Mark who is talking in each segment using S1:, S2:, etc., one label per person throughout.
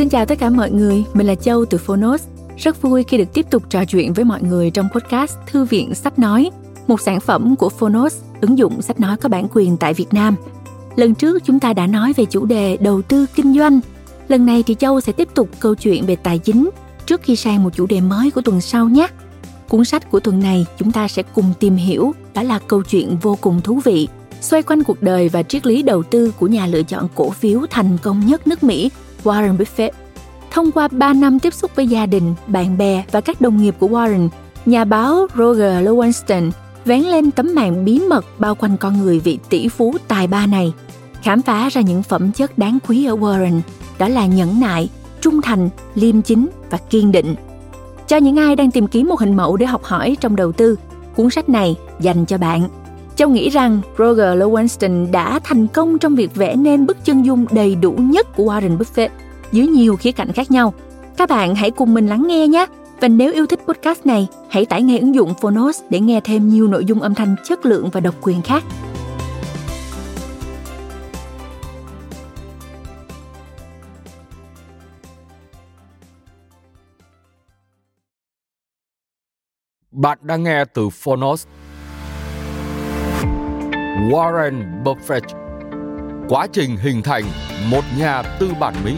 S1: Xin chào tất cả mọi người, mình là Châu từ Phonos. Rất vui khi được tiếp tục trò chuyện với mọi người trong podcast Thư viện Sách Nói, một sản phẩm của Phonos, ứng dụng sách nói có bản quyền tại Việt Nam. Lần trước chúng ta đã nói về chủ đề đầu tư kinh doanh. Lần này thì Châu sẽ tiếp tục câu chuyện về tài chính trước khi sang một chủ đề mới của tuần sau nhé. Cuốn sách của tuần này chúng ta sẽ cùng tìm hiểu đó là câu chuyện vô cùng thú vị xoay quanh cuộc đời và triết lý đầu tư của nhà lựa chọn cổ phiếu thành công nhất nước Mỹ Warren Buffett. Thông qua 3 năm tiếp xúc với gia đình, bạn bè và các đồng nghiệp của Warren, nhà báo Roger Lowenstein vén lên tấm màn bí mật bao quanh con người vị tỷ phú tài ba này, khám phá ra những phẩm chất đáng quý ở Warren, đó là nhẫn nại, trung thành, liêm chính và kiên định. Cho những ai đang tìm kiếm một hình mẫu để học hỏi trong đầu tư, cuốn sách này dành cho bạn. Châu nghĩ rằng Roger Lowenstein đã thành công trong việc vẽ nên bức chân dung đầy đủ nhất của Warren Buffett dưới nhiều khía cạnh khác nhau. Các bạn hãy cùng mình lắng nghe nhé. Và nếu yêu thích podcast này, hãy tải ngay ứng dụng Phonos để nghe thêm nhiều nội dung âm thanh chất lượng và độc quyền khác.
S2: Bạn đang nghe từ Phonos Warren Buffett. Quá trình hình thành một nhà tư bản Mỹ.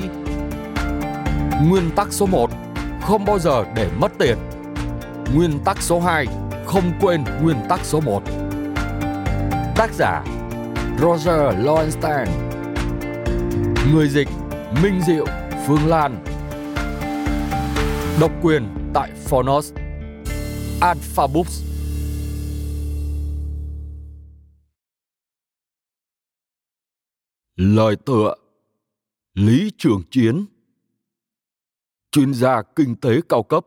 S2: Nguyên tắc số 1 Không bao giờ để mất tiền. Nguyên tắc số 2 Không quên nguyên tắc số 1 Tác giả, Roger Lowenstein Người dịch, Minh Diệu, Phương Lan. Độc quyền tại Phonos. Alpha Books. Lời tựa Lý Trường Chiến Chuyên gia kinh tế cao cấp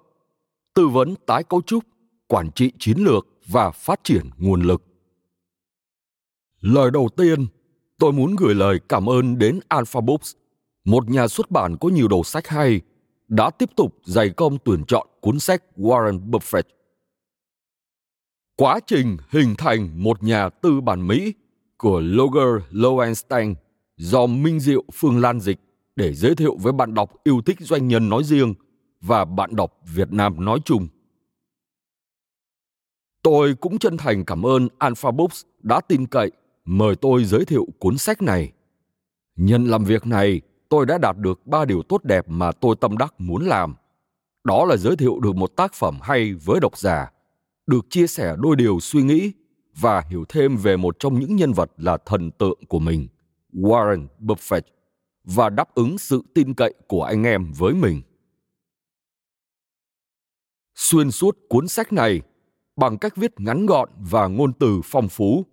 S2: Tư vấn tái cấu trúc Quản trị chiến lược và phát triển nguồn lực Lời đầu tiên, tôi muốn gửi lời cảm ơn đến Alpha Books, một nhà xuất bản có nhiều đầu sách hay, đã tiếp tục dày công tuyển chọn cuốn sách Warren Buffett. Quá trình hình thành một nhà tư bản Mỹ của Roger Lowenstein do Minh Diệu Phương Lan dịch để giới thiệu với bạn đọc yêu thích doanh nhân nói riêng và bạn đọc Việt Nam nói chung. Tôi cũng chân thành cảm ơn Alpha Books đã tin cậy mời tôi giới thiệu cuốn sách này. Nhân làm việc này, tôi đã đạt được ba điều tốt đẹp mà tôi tâm đắc muốn làm. Đó là giới thiệu được một tác phẩm hay với độc giả, được chia sẻ đôi điều suy nghĩ và hiểu thêm về một trong những nhân vật là thần tượng của mình. Warren Buffett và đáp ứng sự tin cậy của anh em với mình. Xuyên suốt cuốn sách này, bằng cách viết ngắn gọn và ngôn từ phong phú,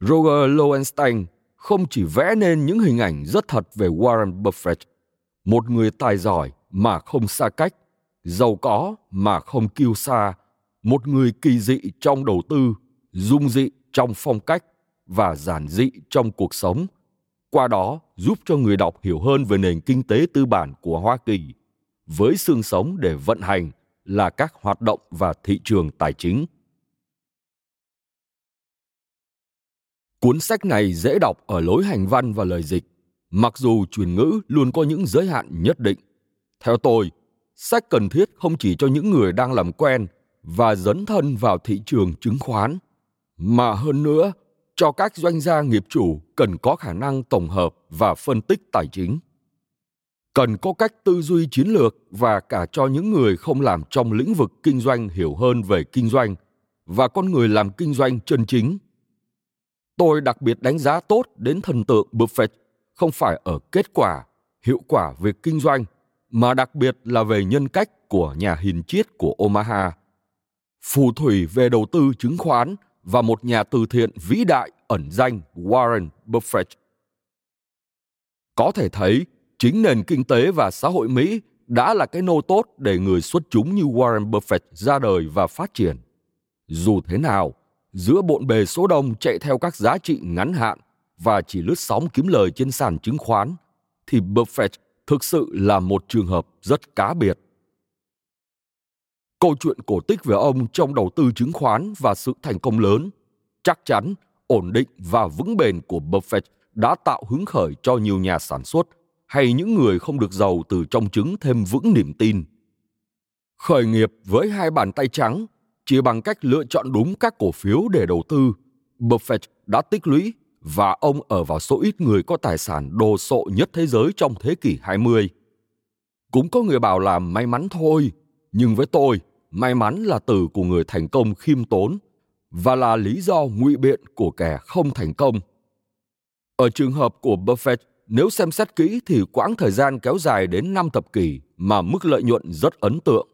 S2: Roger Lowenstein không chỉ vẽ nên những hình ảnh rất thật về Warren Buffett, một người tài giỏi mà không xa cách, giàu có mà không kiêu xa, một người kỳ dị trong đầu tư, dung dị trong phong cách và giản dị trong cuộc sống – qua đó giúp cho người đọc hiểu hơn về nền kinh tế tư bản của Hoa Kỳ với xương sống để vận hành là các hoạt động và thị trường tài chính. Cuốn sách này dễ đọc ở lối hành văn và lời dịch, mặc dù truyền ngữ luôn có những giới hạn nhất định. Theo tôi, sách cần thiết không chỉ cho những người đang làm quen và dấn thân vào thị trường chứng khoán, mà hơn nữa cho các doanh gia nghiệp chủ cần có khả năng tổng hợp và phân tích tài chính. Cần có cách tư duy chiến lược và cả cho những người không làm trong lĩnh vực kinh doanh hiểu hơn về kinh doanh và con người làm kinh doanh chân chính. Tôi đặc biệt đánh giá tốt đến thần tượng buffett không phải ở kết quả, hiệu quả về kinh doanh, mà đặc biệt là về nhân cách của nhà hiền triết của omaha. Phù thủy về đầu tư chứng khoán và một nhà từ thiện vĩ đại ẩn danh Warren Buffett. Có thể thấy, chính nền kinh tế và xã hội Mỹ đã là cái nô tốt để người xuất chúng như Warren Buffett ra đời và phát triển. Dù thế nào, giữa bộn bề số đông chạy theo các giá trị ngắn hạn và chỉ lướt sóng kiếm lời trên sàn chứng khoán, thì Buffett thực sự là một trường hợp rất cá biệt. Câu chuyện cổ tích về ông trong đầu tư chứng khoán và sự thành công lớn chắc chắn, ổn định và vững bền của Buffett đã tạo hứng khởi cho nhiều nhà sản xuất hay những người không được giàu từ trong trứng thêm vững niềm tin. Khởi nghiệp với hai bàn tay trắng chỉ bằng cách lựa chọn đúng các cổ phiếu để đầu tư, Buffett đã tích lũy và ông ở vào số ít người có tài sản đồ sộ nhất thế giới trong thế kỷ 20. Cũng có người bảo là may mắn thôi, nhưng với tôi, may mắn là từ của người thành công khiêm tốn và là lý do ngụy biện của kẻ không thành công. Ở trường hợp của Buffett, nếu xem xét kỹ thì quãng thời gian kéo dài đến 5 thập kỷ mà mức lợi nhuận rất ấn tượng,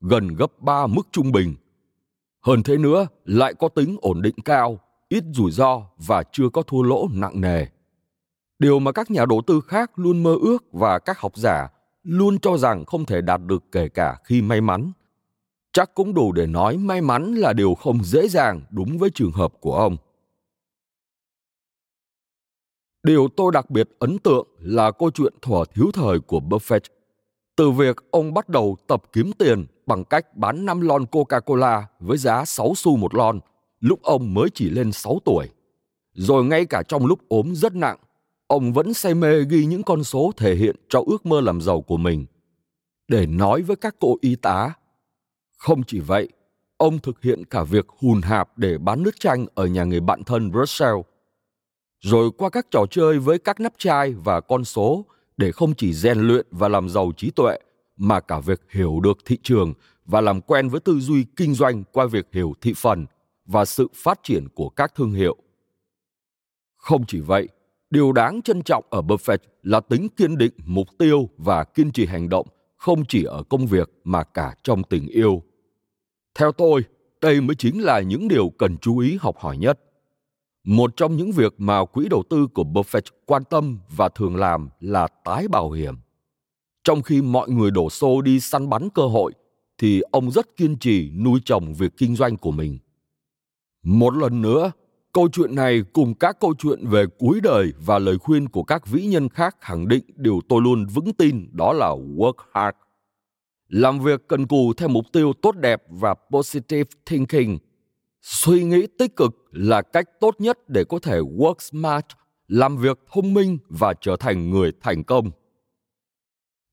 S2: gần gấp 3 mức trung bình. Hơn thế nữa, lại có tính ổn định cao, ít rủi ro và chưa có thua lỗ nặng nề. Điều mà các nhà đầu tư khác luôn mơ ước và các học giả luôn cho rằng không thể đạt được kể cả khi may mắn. Chắc cũng đủ để nói may mắn là điều không dễ dàng đúng với trường hợp của ông. Điều tôi đặc biệt ấn tượng là câu chuyện thuở thiếu thời của Buffett. Từ việc ông bắt đầu tập kiếm tiền bằng cách bán 5 lon Coca-Cola với giá 6 xu một lon, lúc ông mới chỉ lên 6 tuổi. Rồi ngay cả trong lúc ốm rất nặng, ông vẫn say mê ghi những con số thể hiện cho ước mơ làm giàu của mình. Để nói với các cô y tá. Không chỉ vậy, ông thực hiện cả việc hùn hạp để bán nước chanh ở nhà người bạn thân Brussels, – rồi qua các trò chơi với các nắp chai và con số để không chỉ rèn luyện và làm giàu trí tuệ mà cả việc hiểu được thị trường và làm quen với tư duy kinh doanh qua việc hiểu thị phần và sự phát triển của các thương hiệu. Không chỉ vậy, điều đáng trân trọng ở Buffett là tính kiên định mục tiêu và kiên trì hành động không chỉ ở công việc mà cả trong tình yêu. Theo tôi, đây mới chính là những điều cần chú ý học hỏi nhất. Một trong những việc mà quỹ đầu tư của Buffett quan tâm và thường làm là tái bảo hiểm. Trong khi mọi người đổ xô đi săn bắn cơ hội, thì ông rất kiên trì nuôi trồng việc kinh doanh của mình. Một lần nữa, câu chuyện này cùng các câu chuyện về cuối đời và lời khuyên của các vĩ nhân khác khẳng định điều tôi luôn vững tin đó là work hard. Làm việc cần cù theo mục tiêu tốt đẹp và positive thinking – suy nghĩ tích cực là cách tốt nhất để có thể work smart, làm việc thông minh và trở thành người thành công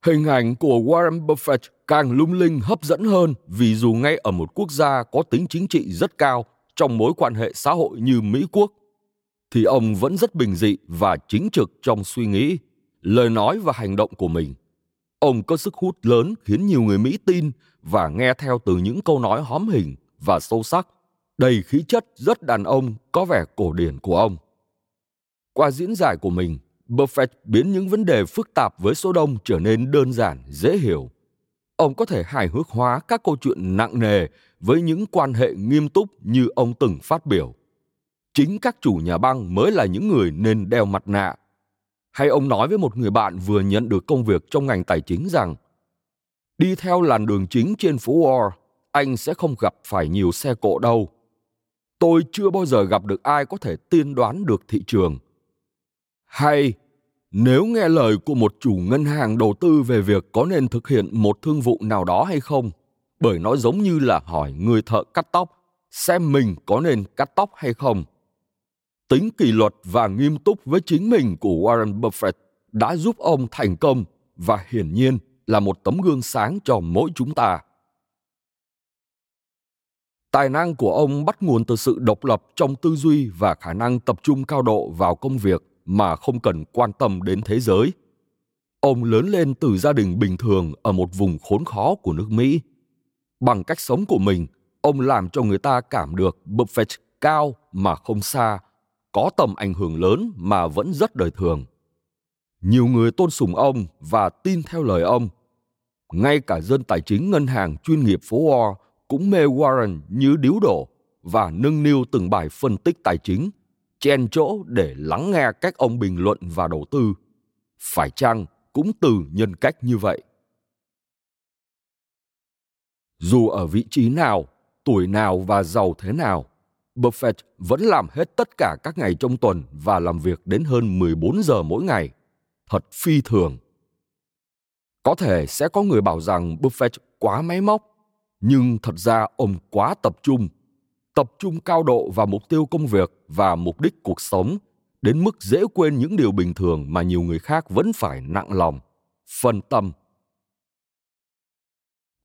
S2: hình ảnh của warren buffett càng lung linh, hấp dẫn hơn vì dù ngay ở một quốc gia có tính chính trị rất cao trong mối quan hệ xã hội như mỹ quốc thì ông vẫn rất bình dị và chính trực trong suy nghĩ lời nói và hành động của mình ông có sức hút lớn khiến nhiều người mỹ tin và nghe theo từ những câu nói hóm hình và sâu sắc đầy khí chất rất đàn ông có vẻ cổ điển của ông. Qua diễn giải của mình, Buffett biến những vấn đề phức tạp với số đông trở nên đơn giản, dễ hiểu. Ông có thể hài hước hóa các câu chuyện nặng nề với những quan hệ nghiêm túc như ông từng phát biểu. Chính các chủ nhà băng mới là những người nên đeo mặt nạ. Hay ông nói với một người bạn vừa nhận được công việc trong ngành tài chính rằng đi theo làn đường chính trên phố Wall, anh sẽ không gặp phải nhiều xe cộ đâu tôi chưa bao giờ gặp được ai có thể tiên đoán được thị trường hay nếu nghe lời của một chủ ngân hàng đầu tư về việc có nên thực hiện một thương vụ nào đó hay không? Bởi nó giống như là hỏi người thợ cắt tóc, xem mình có nên cắt tóc hay không. Tính kỷ luật và nghiêm túc với chính mình của warren buffett đã giúp ông thành công và hiển nhiên là một tấm gương sáng cho mỗi chúng ta. Tài năng của ông bắt nguồn từ sự độc lập trong tư duy và khả năng tập trung cao độ vào công việc mà không cần quan tâm đến thế giới. Ông lớn lên từ gia đình bình thường ở một vùng khốn khó của nước Mỹ. Bằng cách sống của mình, ông làm cho người ta cảm được Buffett cao mà không xa, có tầm ảnh hưởng lớn mà vẫn rất đời thường. Nhiều người tôn sùng ông và tin theo lời ông. Ngay cả dân tài chính ngân hàng chuyên nghiệp phố Wall cũng mê Warren như điếu đổ và nâng niu từng bài phân tích tài chính, chen chỗ để lắng nghe cách ông bình luận và đầu tư. Phải chăng cũng từ nhân cách như vậy? Dù ở vị trí nào, tuổi nào và giàu thế nào, Buffett vẫn làm hết tất cả các ngày trong tuần và làm việc đến hơn 14 giờ mỗi ngày. Thật phi thường. Có thể sẽ có người bảo rằng Buffett quá máy móc nhưng thật ra ông quá tập trung tập trung cao độ vào mục tiêu công việc và mục đích cuộc sống, đến mức dễ quên những điều bình thường mà nhiều người khác vẫn phải nặng lòng. Phân tâm.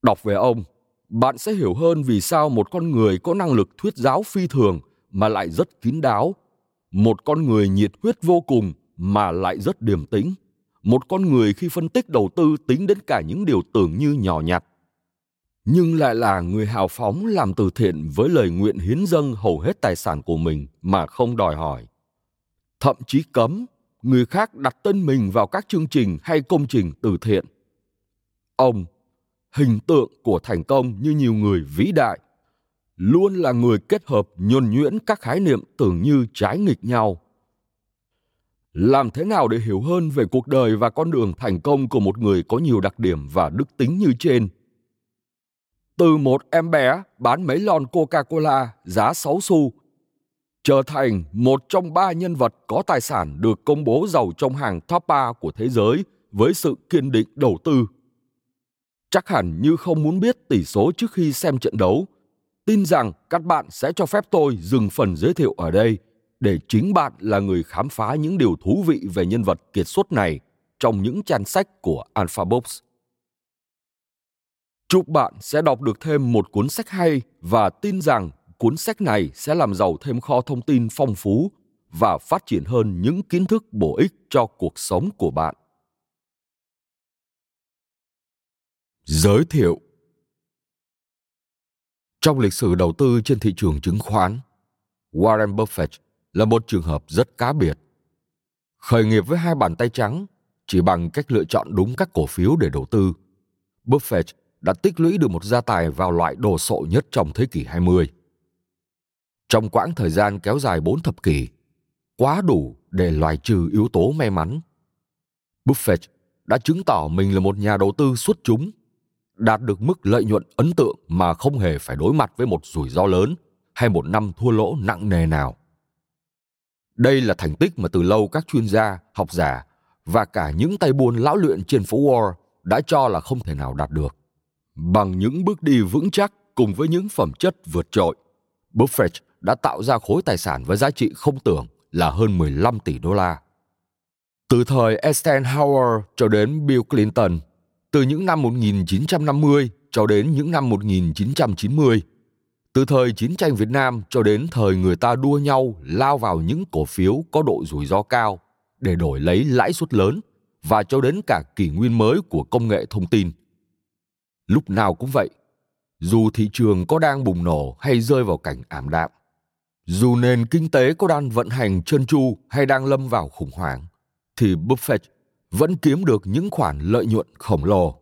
S2: Đọc về ông, bạn sẽ hiểu hơn vì sao một con người có năng lực thuyết giáo phi thường mà lại rất kín đáo. Một con người nhiệt huyết vô cùng mà lại rất điềm tĩnh. Một con người khi phân tích đầu tư tính đến cả những điều tưởng như nhỏ nhặt nhưng lại là người hào phóng làm từ thiện với lời nguyện hiến dâng hầu hết tài sản của mình mà không đòi hỏi. Thậm chí cấm, người khác đặt tên mình vào các chương trình hay công trình từ thiện. Ông, hình tượng của thành công như nhiều người vĩ đại, luôn là người kết hợp nhuần nhuyễn các khái niệm tưởng như trái nghịch nhau. Làm thế nào để hiểu hơn về cuộc đời và con đường thành công của một người có nhiều đặc điểm và đức tính như trên? Từ một em bé bán mấy lon Coca-Cola giá 6 xu, trở thành một trong ba nhân vật có tài sản được công bố giàu trong hàng top 3 của thế giới với sự kiên định đầu tư. Chắc hẳn như không muốn biết tỷ số trước khi xem trận đấu, tin rằng các bạn sẽ cho phép tôi dừng phần giới thiệu ở đây để chính bạn là người khám phá những điều thú vị về nhân vật kiệt xuất này trong những trang sách của Alpha Books. Chúc bạn sẽ đọc được thêm một cuốn sách hay và tin rằng cuốn sách này sẽ làm giàu thêm kho thông tin phong phú và phát triển hơn những kiến thức bổ ích cho cuộc sống của bạn. Giới thiệu Trong lịch sử đầu tư trên thị trường chứng khoán, Warren Buffett là một trường hợp rất cá biệt. Khởi nghiệp với hai bàn tay trắng chỉ bằng cách lựa chọn đúng các cổ phiếu để đầu tư. Buffett đã tích lũy được một gia tài vào loại đồ sộ nhất trong thế kỷ 20. Trong quãng thời gian kéo dài bốn thập kỷ, quá đủ để loại trừ yếu tố may mắn. Buffett đã chứng tỏ mình là một nhà đầu tư xuất chúng, đạt được mức lợi nhuận ấn tượng mà không hề phải đối mặt với một rủi ro lớn hay một năm thua lỗ nặng nề nào. Đây là thành tích mà từ lâu các chuyên gia, học giả và cả những tay buôn lão luyện trên phố Wall đã cho là không thể nào đạt được. Bằng những bước đi vững chắc cùng với những phẩm chất vượt trội, Buffett đã tạo ra khối tài sản với giá trị không tưởng là hơn 15 tỷ đô la. Từ thời Eisenhower cho đến Bill Clinton, từ những năm 1950 cho đến những năm 1990, từ thời chiến tranh Việt Nam cho đến thời người ta đua nhau lao vào những cổ phiếu có độ rủi ro cao để đổi lấy lãi suất lớn và cho đến cả kỷ nguyên mới của công nghệ thông tin – lúc nào cũng vậy dù thị trường có đang bùng nổ hay rơi vào cảnh ảm đạm dù nền kinh tế có đang vận hành trơn tru hay đang lâm vào khủng hoảng thì buffett vẫn kiếm được những khoản lợi nhuận khổng lồ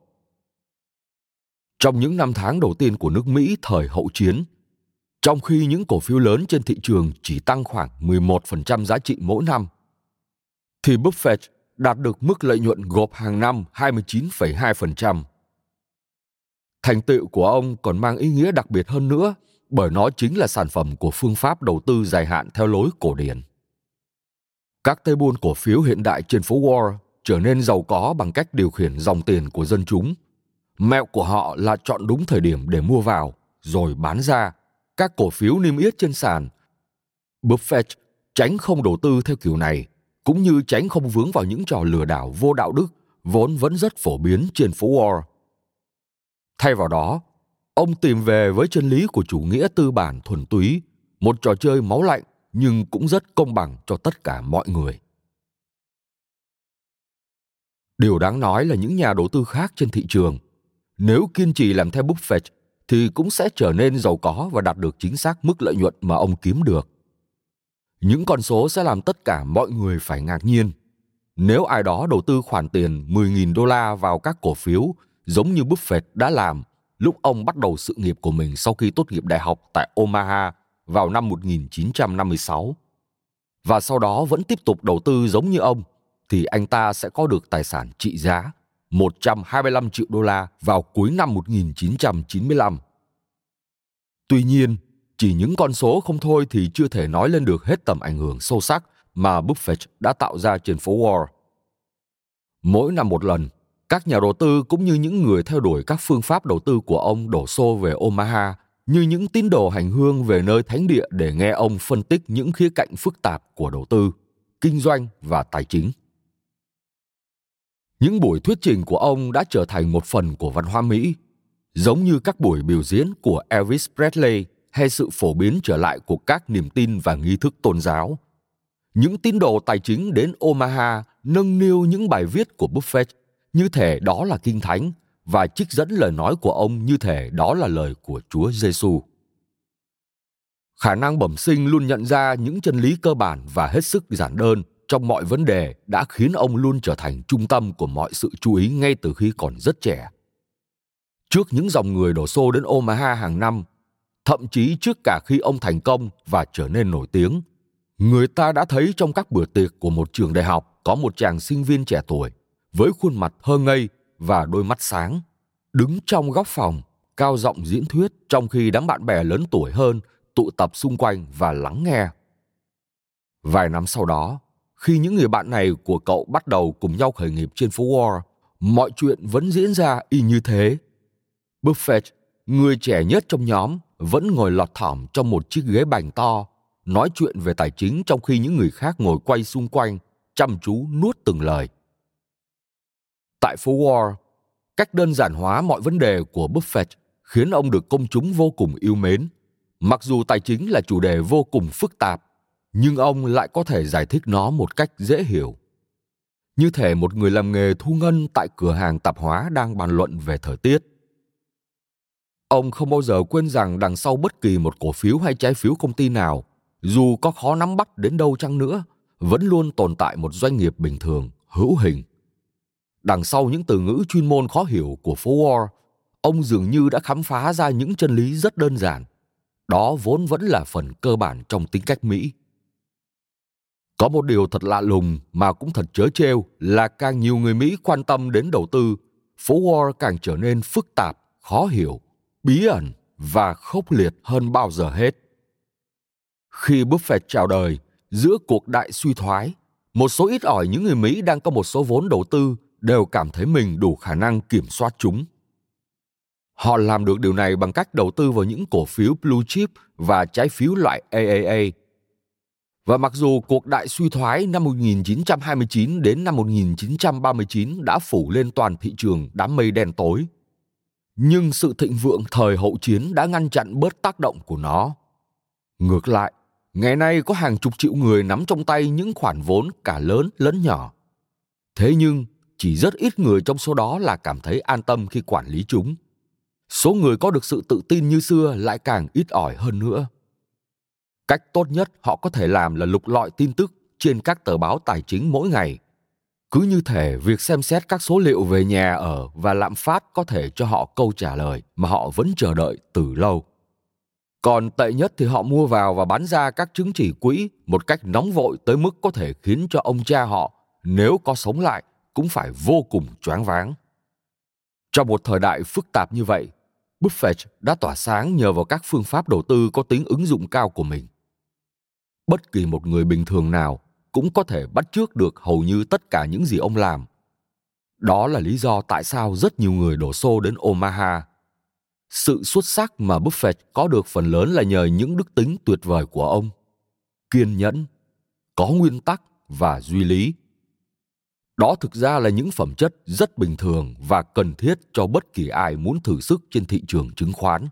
S2: trong những năm tháng đầu tiên của nước Mỹ thời hậu chiến, trong khi những cổ phiếu lớn trên thị trường chỉ tăng khoảng 11% giá trị mỗi năm, thì Buffett đạt được mức lợi nhuận gộp hàng năm 29,2%. Thành tựu của ông còn mang ý nghĩa đặc biệt hơn nữa bởi nó chính là sản phẩm của phương pháp đầu tư dài hạn theo lối cổ điển. Các tay buôn cổ phiếu hiện đại trên phố Wall trở nên giàu có bằng cách điều khiển dòng tiền của dân chúng. Mẹo của họ là chọn đúng thời điểm để mua vào, rồi bán ra các cổ phiếu niêm yết trên sàn. Buffett tránh không đầu tư theo kiểu này, cũng như tránh không vướng vào những trò lừa đảo vô đạo đức vốn vẫn rất phổ biến trên phố Wall Thay vào đó, ông tìm về với chân lý của chủ nghĩa tư bản thuần túy, một trò chơi máu lạnh nhưng cũng rất công bằng cho tất cả mọi người. Điều đáng nói là những nhà đầu tư khác trên thị trường, nếu kiên trì làm theo Buffett thì cũng sẽ trở nên giàu có và đạt được chính xác mức lợi nhuận mà ông kiếm được. Những con số sẽ làm tất cả mọi người phải ngạc nhiên. Nếu ai đó đầu tư khoản tiền 10.000 đô la vào các cổ phiếu giống như Buffett đã làm lúc ông bắt đầu sự nghiệp của mình sau khi tốt nghiệp đại học tại Omaha vào năm 1956. Và sau đó vẫn tiếp tục đầu tư giống như ông, thì anh ta sẽ có được tài sản trị giá 125 triệu đô la vào cuối năm 1995. Tuy nhiên, chỉ những con số không thôi thì chưa thể nói lên được hết tầm ảnh hưởng sâu sắc mà Buffett đã tạo ra trên phố Wall. Mỗi năm một lần, các nhà đầu tư cũng như những người theo đuổi các phương pháp đầu tư của ông đổ xô về Omaha như những tín đồ hành hương về nơi thánh địa để nghe ông phân tích những khía cạnh phức tạp của đầu tư, kinh doanh và tài chính. Những buổi thuyết trình của ông đã trở thành một phần của văn hóa Mỹ, giống như các buổi biểu diễn của Elvis Presley hay sự phổ biến trở lại của các niềm tin và nghi thức tôn giáo. Những tín đồ tài chính đến Omaha nâng niu những bài viết của Buffett như thể đó là kinh thánh và trích dẫn lời nói của ông như thể đó là lời của Chúa Giêsu. Khả năng bẩm sinh luôn nhận ra những chân lý cơ bản và hết sức giản đơn trong mọi vấn đề đã khiến ông luôn trở thành trung tâm của mọi sự chú ý ngay từ khi còn rất trẻ. Trước những dòng người đổ xô đến Omaha hàng năm, thậm chí trước cả khi ông thành công và trở nên nổi tiếng, người ta đã thấy trong các bữa tiệc của một trường đại học có một chàng sinh viên trẻ tuổi với khuôn mặt hơ ngây và đôi mắt sáng, đứng trong góc phòng, cao giọng diễn thuyết trong khi đám bạn bè lớn tuổi hơn tụ tập xung quanh và lắng nghe. Vài năm sau đó, khi những người bạn này của cậu bắt đầu cùng nhau khởi nghiệp trên phố Wall, mọi chuyện vẫn diễn ra y như thế. Buffett, người trẻ nhất trong nhóm, vẫn ngồi lọt thỏm trong một chiếc ghế bành to, nói chuyện về tài chính trong khi những người khác ngồi quay xung quanh, chăm chú nuốt từng lời. Tại phố Wall, cách đơn giản hóa mọi vấn đề của Buffett khiến ông được công chúng vô cùng yêu mến. Mặc dù tài chính là chủ đề vô cùng phức tạp, nhưng ông lại có thể giải thích nó một cách dễ hiểu. Như thể một người làm nghề thu ngân tại cửa hàng tạp hóa đang bàn luận về thời tiết. Ông không bao giờ quên rằng đằng sau bất kỳ một cổ phiếu hay trái phiếu công ty nào, dù có khó nắm bắt đến đâu chăng nữa, vẫn luôn tồn tại một doanh nghiệp bình thường, hữu hình đằng sau những từ ngữ chuyên môn khó hiểu của phố Wall, ông dường như đã khám phá ra những chân lý rất đơn giản. Đó vốn vẫn là phần cơ bản trong tính cách Mỹ. Có một điều thật lạ lùng mà cũng thật chớ trêu là càng nhiều người Mỹ quan tâm đến đầu tư, phố Wall càng trở nên phức tạp, khó hiểu, bí ẩn và khốc liệt hơn bao giờ hết. Khi Buffett chào đời, giữa cuộc đại suy thoái, một số ít ỏi những người Mỹ đang có một số vốn đầu tư đều cảm thấy mình đủ khả năng kiểm soát chúng. Họ làm được điều này bằng cách đầu tư vào những cổ phiếu blue chip và trái phiếu loại AAA. Và mặc dù cuộc đại suy thoái năm 1929 đến năm 1939 đã phủ lên toàn thị trường đám mây đen tối, nhưng sự thịnh vượng thời hậu chiến đã ngăn chặn bớt tác động của nó. Ngược lại, ngày nay có hàng chục triệu người nắm trong tay những khoản vốn cả lớn lẫn nhỏ. Thế nhưng, chỉ rất ít người trong số đó là cảm thấy an tâm khi quản lý chúng. Số người có được sự tự tin như xưa lại càng ít ỏi hơn nữa. Cách tốt nhất họ có thể làm là lục lọi tin tức trên các tờ báo tài chính mỗi ngày. Cứ như thể việc xem xét các số liệu về nhà ở và lạm phát có thể cho họ câu trả lời mà họ vẫn chờ đợi từ lâu. Còn tệ nhất thì họ mua vào và bán ra các chứng chỉ quỹ một cách nóng vội tới mức có thể khiến cho ông cha họ, nếu có sống lại cũng phải vô cùng choáng váng. Trong một thời đại phức tạp như vậy, Buffett đã tỏa sáng nhờ vào các phương pháp đầu tư có tính ứng dụng cao của mình. Bất kỳ một người bình thường nào cũng có thể bắt chước được hầu như tất cả những gì ông làm. Đó là lý do tại sao rất nhiều người đổ xô đến Omaha. Sự xuất sắc mà Buffett có được phần lớn là nhờ những đức tính tuyệt vời của ông. Kiên nhẫn, có nguyên tắc và duy lý đó thực ra là những phẩm chất rất bình thường và cần thiết cho bất kỳ ai muốn thử sức trên thị trường chứng khoán.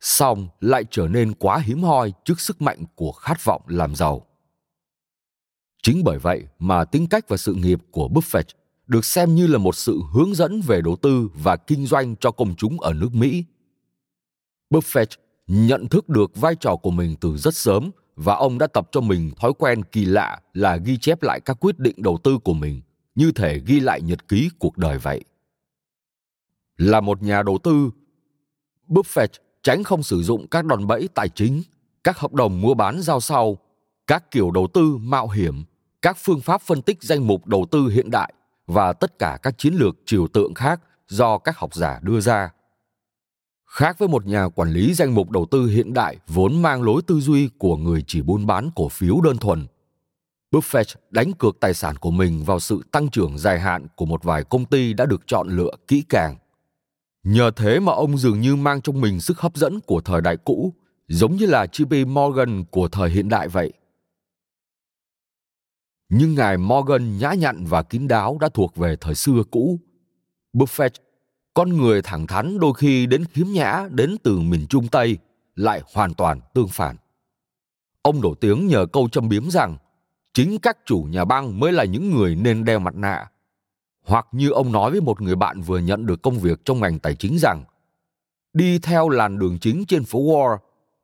S2: Song lại trở nên quá hiếm hoi trước sức mạnh của khát vọng làm giàu. Chính bởi vậy mà tính cách và sự nghiệp của buffett được xem như là một sự hướng dẫn về đầu tư và kinh doanh cho công chúng ở nước mỹ. Buffett nhận thức được vai trò của mình từ rất sớm và ông đã tập cho mình thói quen kỳ lạ là ghi chép lại các quyết định đầu tư của mình, như thể ghi lại nhật ký cuộc đời vậy. Là một nhà đầu tư, buffett tránh không sử dụng các đòn bẫy tài chính, các hợp đồng mua bán giao sau, các kiểu đầu tư mạo hiểm, các phương pháp phân tích danh mục đầu tư hiện đại và tất cả các chiến lược trừu tượng khác do các học giả đưa ra. Khác với một nhà quản lý danh mục đầu tư hiện đại vốn mang lối tư duy của người chỉ buôn bán cổ phiếu đơn thuần. Buffett đánh cược tài sản của mình vào sự tăng trưởng dài hạn của một vài công ty đã được chọn lựa kỹ càng. Nhờ thế mà ông dường như mang trong mình sức hấp dẫn của thời đại cũ, giống như là JP Morgan của thời hiện đại vậy. Nhưng ngài Morgan nhã nhặn và kín đáo đã thuộc về thời xưa cũ. Buffett, con người thẳng thắn đôi khi đến khiếm nhã đến từ miền Trung Tây, lại hoàn toàn tương phản. Ông nổi tiếng nhờ câu châm biếm rằng chính các chủ nhà băng mới là những người nên đeo mặt nạ. Hoặc như ông nói với một người bạn vừa nhận được công việc trong ngành tài chính rằng đi theo làn đường chính trên phố Wall,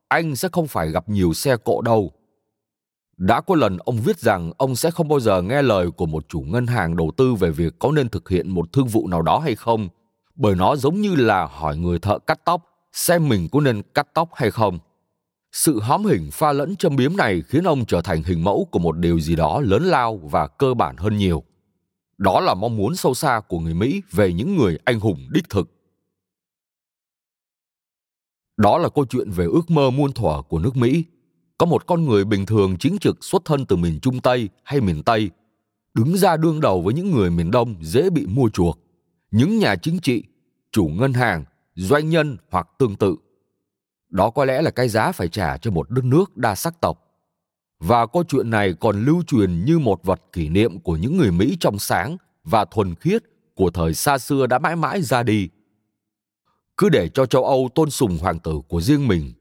S2: anh sẽ không phải gặp nhiều xe cộ đâu. Đã có lần ông viết rằng ông sẽ không bao giờ nghe lời của một chủ ngân hàng đầu tư về việc có nên thực hiện một thương vụ nào đó hay không, bởi nó giống như là hỏi người thợ cắt tóc xem mình có nên cắt tóc hay không. Sự hóm hình pha lẫn châm biếm này khiến ông trở thành hình mẫu của một điều gì đó lớn lao và cơ bản hơn nhiều. Đó là mong muốn sâu xa của người Mỹ về những người anh hùng đích thực. Đó là câu chuyện về ước mơ muôn thuở của nước Mỹ. Có một con người bình thường chính trực xuất thân từ miền Trung Tây hay miền Tây, đứng ra đương đầu với những người miền Đông dễ bị mua chuộc, những nhà chính trị, chủ ngân hàng, doanh nhân hoặc tương tự đó có lẽ là cái giá phải trả cho một đất nước đa sắc tộc. Và câu chuyện này còn lưu truyền như một vật kỷ niệm của những người Mỹ trong sáng và thuần khiết của thời xa xưa đã mãi mãi ra đi. Cứ để cho châu Âu tôn sùng hoàng tử của riêng mình.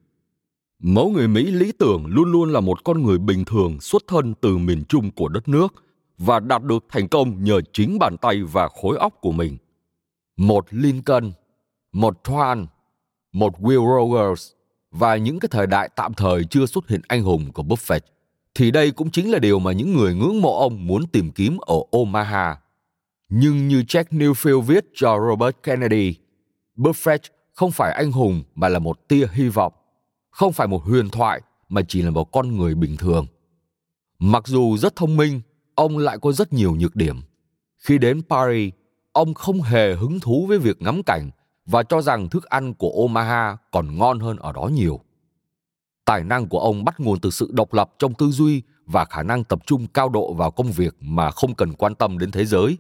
S2: Mẫu người Mỹ lý tưởng luôn luôn là một con người bình thường xuất thân từ miền Trung của đất nước và đạt được thành công nhờ chính bàn tay và khối óc của mình. Một Lincoln, một Twan, một Will Rogers và những cái thời đại tạm thời chưa xuất hiện anh hùng của Buffett, thì đây cũng chính là điều mà những người ngưỡng mộ ông muốn tìm kiếm ở Omaha. Nhưng như Jack Newfield viết cho Robert Kennedy, Buffett không phải anh hùng mà là một tia hy vọng, không phải một huyền thoại mà chỉ là một con người bình thường. Mặc dù rất thông minh, ông lại có rất nhiều nhược điểm. Khi đến Paris, ông không hề hứng thú với việc ngắm cảnh và cho rằng thức ăn của Omaha còn ngon hơn ở đó nhiều. Tài năng của ông bắt nguồn từ sự độc lập trong tư duy và khả năng tập trung cao độ vào công việc mà không cần quan tâm đến thế giới.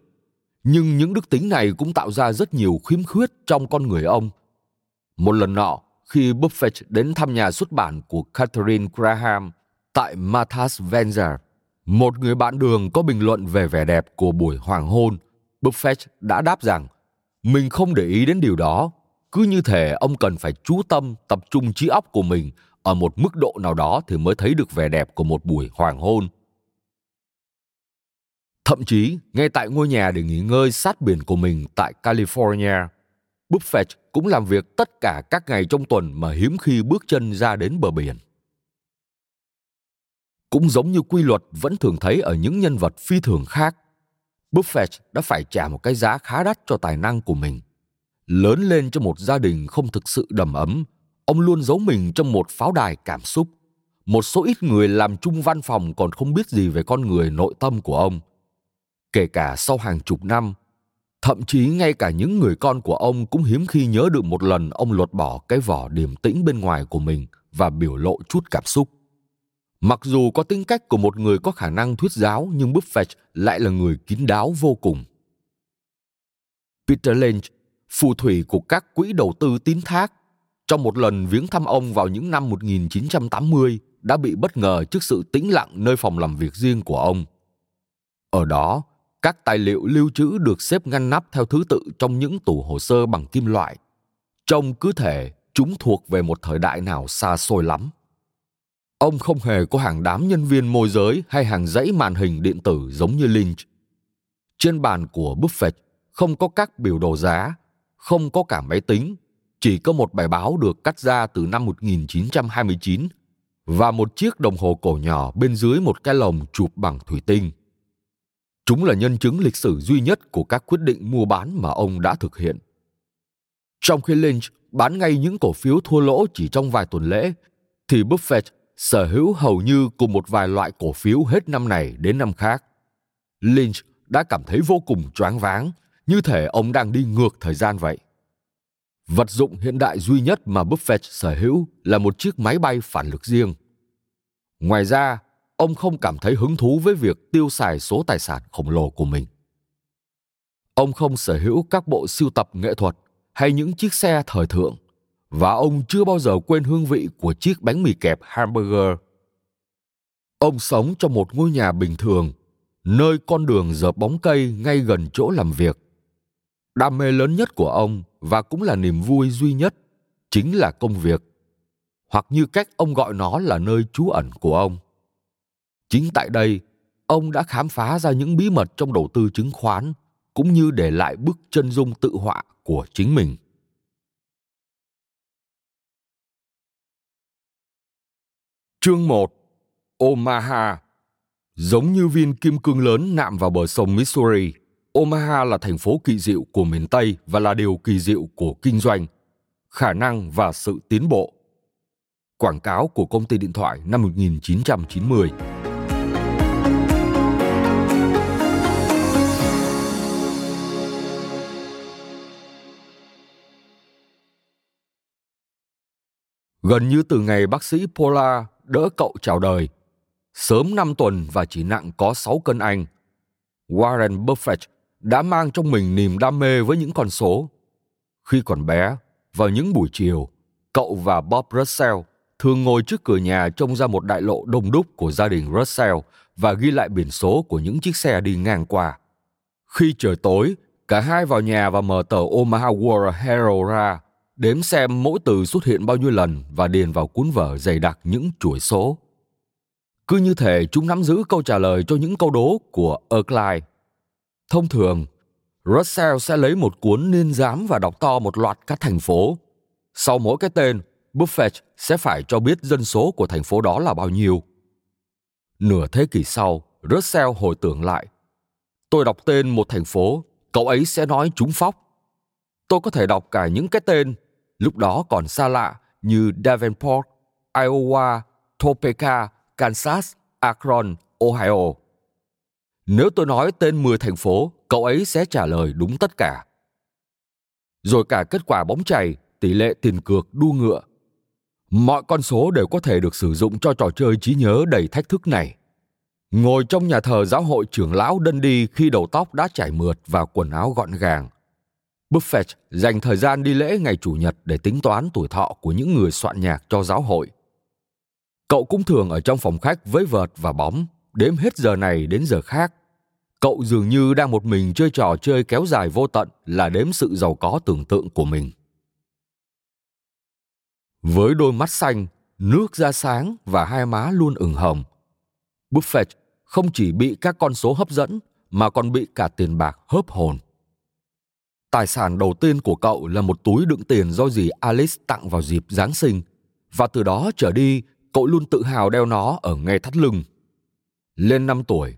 S2: Nhưng những đức tính này cũng tạo ra rất nhiều khiếm khuyết trong con người ông. Một lần nọ, khi Buffett đến thăm nhà xuất bản của Catherine Graham tại Martha's Vineyard, một người bạn đường có bình luận về vẻ đẹp của buổi hoàng hôn, Buffett đã đáp rằng, mình không để ý đến điều đó. Cứ như thể ông cần phải chú tâm, tập trung trí óc của mình ở một mức độ nào đó thì mới thấy được vẻ đẹp của một buổi hoàng hôn. Thậm chí, ngay tại ngôi nhà để nghỉ ngơi sát biển của mình tại california, buffett cũng làm việc tất cả các ngày trong tuần mà hiếm khi bước chân ra đến bờ biển. Cũng giống như quy luật vẫn thường thấy ở những nhân vật phi thường khác Buffett đã phải trả một cái giá khá đắt cho tài năng của mình. Lớn lên trong một gia đình không thực sự đầm ấm, ông luôn giấu mình trong một pháo đài cảm xúc. Một số ít người làm chung văn phòng còn không biết gì về con người nội tâm của ông. Kể cả sau hàng chục năm, thậm chí ngay cả những người con của ông cũng hiếm khi nhớ được một lần ông lột bỏ cái vỏ điềm tĩnh bên ngoài của mình và biểu lộ chút cảm xúc. Mặc dù có tính cách của một người có khả năng thuyết giáo nhưng Buffett lại là người kín đáo vô cùng. Peter Lynch, phù thủy của các quỹ đầu tư tín thác, trong một lần viếng thăm ông vào những năm 1980 đã bị bất ngờ trước sự tĩnh lặng nơi phòng làm việc riêng của ông. Ở đó, các tài liệu lưu trữ được xếp ngăn nắp theo thứ tự trong những tủ hồ sơ bằng kim loại. Trông cứ thể chúng thuộc về một thời đại nào xa xôi lắm. Ông không hề có hàng đám nhân viên môi giới hay hàng dãy màn hình điện tử giống như Lynch. Trên bàn của Buffett không có các biểu đồ giá, không có cả máy tính, chỉ có một bài báo được cắt ra từ năm 1929 và một chiếc đồng hồ cổ nhỏ bên dưới một cái lồng chụp bằng thủy tinh. Chúng là nhân chứng lịch sử duy nhất của các quyết định mua bán mà ông đã thực hiện. Trong khi Lynch bán ngay những cổ phiếu thua lỗ chỉ trong vài tuần lễ, thì Buffett sở hữu hầu như cùng một vài loại cổ phiếu hết năm này đến năm khác. Lynch đã cảm thấy vô cùng choáng váng, như thể ông đang đi ngược thời gian vậy. Vật dụng hiện đại duy nhất mà Buffett sở hữu là một chiếc máy bay phản lực riêng. Ngoài ra, ông không cảm thấy hứng thú với việc tiêu xài số tài sản khổng lồ của mình. Ông không sở hữu các bộ sưu tập nghệ thuật hay những chiếc xe thời thượng và ông chưa bao giờ quên hương vị của chiếc bánh mì kẹp hamburger. Ông sống trong một ngôi nhà bình thường, nơi con đường dợp bóng cây ngay gần chỗ làm việc. Đam mê lớn nhất của ông và cũng là niềm vui duy nhất chính là công việc, hoặc như cách ông gọi nó là nơi trú ẩn của ông. Chính tại đây, ông đã khám phá ra những bí mật trong đầu tư chứng khoán cũng như để lại bức chân dung tự họa của chính mình. Chương 1 Omaha Giống như viên kim cương lớn nạm vào bờ sông Missouri, Omaha là thành phố kỳ diệu của miền Tây và là điều kỳ diệu của kinh doanh, khả năng và sự tiến bộ. Quảng cáo của công ty điện thoại năm 1990 Gần như từ ngày bác sĩ Paula đỡ cậu chào đời, sớm 5 tuần và chỉ nặng có 6 cân Anh, Warren Buffett đã mang trong mình niềm đam mê với những con số. Khi còn bé, vào những buổi chiều, cậu và Bob Russell thường ngồi trước cửa nhà trông ra một đại lộ đông đúc của gia đình Russell và ghi lại biển số của những chiếc xe đi ngang qua. Khi trời tối, cả hai vào nhà và mở tờ Omaha World Herald ra đếm xem mỗi từ xuất hiện bao nhiêu lần và điền vào cuốn vở dày đặc những chuỗi số. Cứ như thể chúng nắm giữ câu trả lời cho những câu đố của Erkline. Thông thường, Russell sẽ lấy một cuốn niên giám và đọc to một loạt các thành phố. Sau mỗi cái tên, Buffett sẽ phải cho biết dân số của thành phố đó là bao nhiêu. Nửa thế kỷ sau, Russell hồi tưởng lại. Tôi đọc tên một thành phố, cậu ấy sẽ nói chúng phóc. Tôi có thể đọc cả những cái tên lúc đó còn xa lạ như Davenport, Iowa, Topeka, Kansas, Akron, Ohio. Nếu tôi nói tên 10 thành phố, cậu ấy sẽ trả lời đúng tất cả. Rồi cả kết quả bóng chày, tỷ lệ tiền cược đua ngựa. Mọi con số đều có thể được sử dụng cho trò chơi trí nhớ đầy thách thức này. Ngồi trong nhà thờ giáo hội trưởng lão đân đi khi đầu tóc đã chảy mượt và quần áo gọn gàng, Buffett dành thời gian đi lễ ngày Chủ nhật để tính toán tuổi thọ của những người soạn nhạc cho giáo hội. Cậu cũng thường ở trong phòng khách với vợt và bóng, đếm hết giờ này đến giờ khác. Cậu dường như đang một mình chơi trò chơi kéo dài vô tận là đếm sự giàu có tưởng tượng của mình. Với đôi mắt xanh, nước da sáng và hai má luôn ửng hồng, Buffett không chỉ bị các con số hấp dẫn mà còn bị cả tiền bạc hớp hồn. Tài sản đầu tiên của cậu là một túi đựng tiền do dì Alice tặng vào dịp Giáng sinh, và từ đó trở đi, cậu luôn tự hào đeo nó ở ngay thắt lưng. Lên 5 tuổi,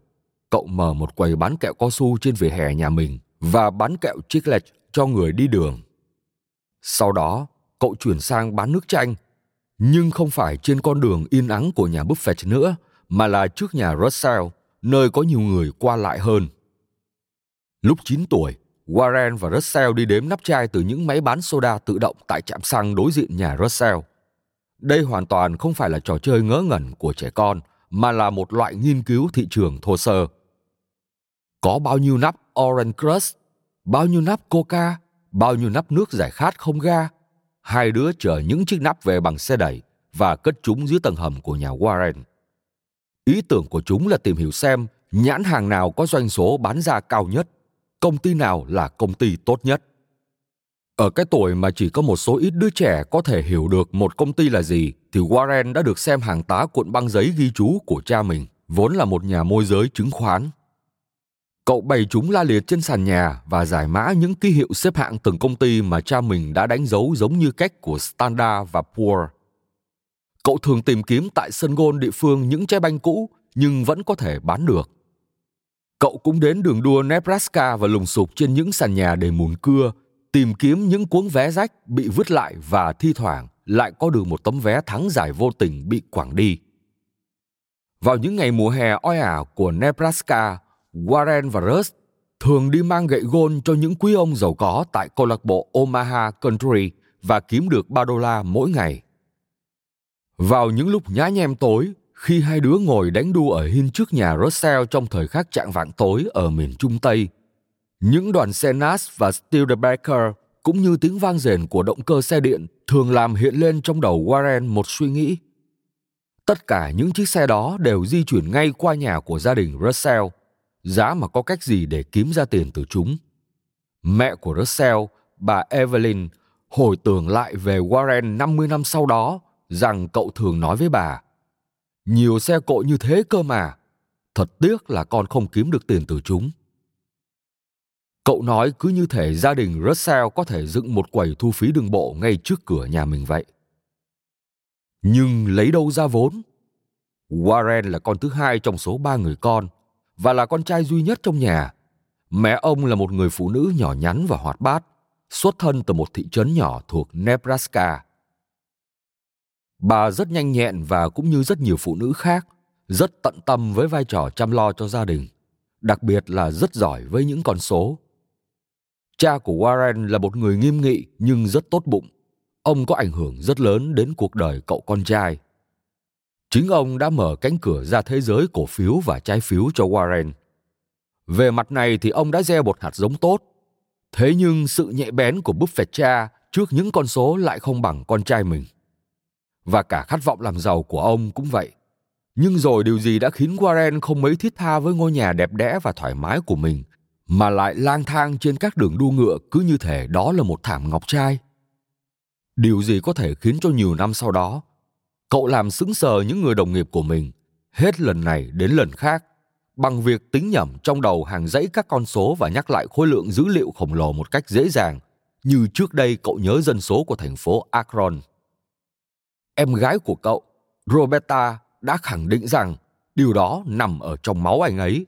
S2: cậu mở một quầy bán kẹo cao su trên vỉa hè nhà mình và bán kẹo chiclet cho người đi đường. Sau đó, cậu chuyển sang bán nước chanh, nhưng không phải trên con đường yên ắng của nhà Buffett nữa, mà là trước nhà Russell, nơi có nhiều người qua lại hơn. Lúc 9 tuổi, Warren và Russell đi đếm nắp chai từ những máy bán soda tự động tại trạm xăng đối diện nhà Russell. Đây hoàn toàn không phải là trò chơi ngớ ngẩn của trẻ con, mà là một loại nghiên cứu thị trường thô sơ. Có bao nhiêu nắp Orange Crush, bao nhiêu nắp Coca, bao nhiêu nắp nước giải khát không ga. Hai đứa chở những chiếc nắp về bằng xe đẩy và cất chúng dưới tầng hầm của nhà Warren. Ý tưởng của chúng là tìm hiểu xem nhãn hàng nào có doanh số bán ra cao nhất công ty nào là công ty tốt nhất ở cái tuổi mà chỉ có một số ít đứa trẻ có thể hiểu được một công ty là gì, thì warren đã được xem hàng tá cuộn băng giấy ghi chú của cha mình, vốn là một nhà môi giới chứng khoán cậu bày chúng la liệt trên sàn nhà và giải mã những ký hiệu xếp hạng từng công ty mà cha mình đã đánh dấu giống như cách của Standard và Poor. Cậu thường tìm kiếm tại sân gôn địa phương những trái banh cũ, nhưng vẫn có thể bán được. Cậu cũng đến đường đua Nebraska và lùng sục trên những sàn nhà đầy mùn cưa, tìm kiếm những cuốn vé rách bị vứt lại và thi thoảng lại có được một tấm vé thắng giải vô tình bị quảng đi. Vào những ngày mùa hè oi ả của Nebraska, Warren và Russ thường đi mang gậy gôn cho những quý ông giàu có tại câu lạc bộ Omaha Country và kiếm được 3 đô la mỗi ngày. Vào những lúc nhá nhem tối, khi hai đứa ngồi đánh đu ở hiên trước nhà Russell trong thời khắc trạng vạng tối ở miền Trung Tây. Những đoàn xe Nas và Studebaker cũng như tiếng vang rền của động cơ xe điện thường làm hiện lên trong đầu Warren một suy nghĩ. Tất cả những chiếc xe đó đều di chuyển ngay qua nhà của gia đình Russell, giá mà có cách gì để kiếm ra tiền từ chúng. Mẹ của Russell, bà Evelyn, hồi tưởng lại về Warren 50 năm sau đó rằng cậu thường nói với bà nhiều xe cộ như thế cơ mà. Thật tiếc là con không kiếm được tiền từ chúng. Cậu nói cứ như thể gia đình russell có thể dựng một quầy thu phí đường bộ ngay trước cửa nhà mình vậy. Nhưng lấy đâu ra vốn? Warren là con thứ hai trong số ba người con và là con trai duy nhất trong nhà. Mẹ ông là một người phụ nữ nhỏ nhắn và hoạt bát, xuất thân từ một thị trấn nhỏ thuộc nebraska. Bà rất nhanh nhẹn và cũng như rất nhiều phụ nữ khác, rất tận tâm với vai trò chăm lo cho gia đình, đặc biệt là rất giỏi với những con số. Cha của Warren là một người nghiêm nghị nhưng rất tốt bụng. Ông có ảnh hưởng rất lớn đến cuộc đời cậu con trai. Chính ông đã mở cánh cửa ra thế giới cổ phiếu và trái phiếu cho Warren. Về mặt này thì ông đã gieo một hạt giống tốt. Thế nhưng sự nhạy bén của Buffett cha trước những con số lại không bằng con trai mình và cả khát vọng làm giàu của ông cũng vậy. Nhưng rồi điều gì đã khiến Warren không mấy thiết tha với ngôi nhà đẹp đẽ và thoải mái của mình, mà lại lang thang trên các đường đua ngựa cứ như thể đó là một thảm ngọc trai? Điều gì có thể khiến cho nhiều năm sau đó, cậu làm sững sờ những người đồng nghiệp của mình, hết lần này đến lần khác, bằng việc tính nhẩm trong đầu hàng dãy các con số và nhắc lại khối lượng dữ liệu khổng lồ một cách dễ dàng, như trước đây cậu nhớ dân số của thành phố Akron em gái của cậu, Roberta, đã khẳng định rằng điều đó nằm ở trong máu anh ấy.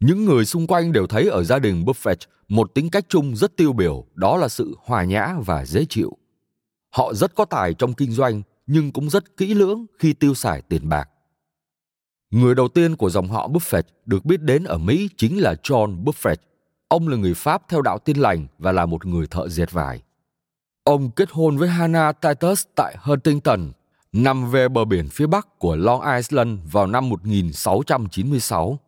S2: Những người xung quanh đều thấy ở gia đình Buffett một tính cách chung rất tiêu biểu, đó là sự hòa nhã và dễ chịu. Họ rất có tài trong kinh doanh, nhưng cũng rất kỹ lưỡng khi tiêu xài tiền bạc. Người đầu tiên của dòng họ Buffett được biết đến ở Mỹ chính là John Buffett. Ông là người Pháp theo đạo tin lành và là một người thợ dệt vải. Ông kết hôn với Hannah Titus tại Huntington, nằm về bờ biển phía bắc của Long Island vào năm 1696.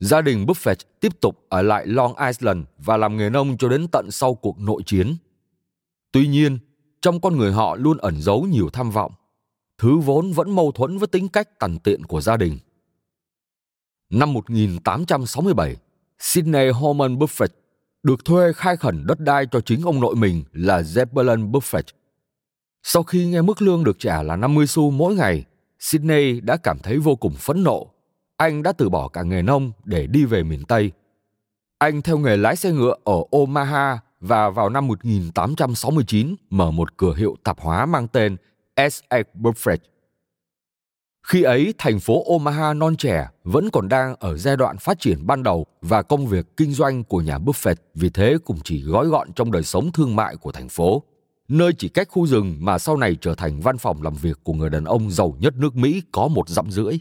S2: Gia đình Buffett tiếp tục ở lại Long Island và làm nghề nông cho đến tận sau cuộc nội chiến. Tuy nhiên, trong con người họ luôn ẩn giấu nhiều tham vọng, thứ vốn vẫn mâu thuẫn với tính cách tằn tiện của gia đình. Năm 1867, Sidney Holman Buffett được thuê khai khẩn đất đai cho chính ông nội mình là Zebulon Buffett. Sau khi nghe mức lương được trả là 50 xu mỗi ngày, Sydney đã cảm thấy vô cùng phẫn nộ. Anh đã từ bỏ cả nghề nông để đi về miền Tây. Anh theo nghề lái xe ngựa ở Omaha và vào năm 1869 mở một cửa hiệu tạp hóa mang tên S.A. Buffett khi ấy, thành phố Omaha non trẻ vẫn còn đang ở giai đoạn phát triển ban đầu và công việc kinh doanh của nhà Buffett vì thế cũng chỉ gói gọn trong đời sống thương mại của thành phố, nơi chỉ cách khu rừng mà sau này trở thành văn phòng làm việc của người đàn ông giàu nhất nước Mỹ có một dặm rưỡi.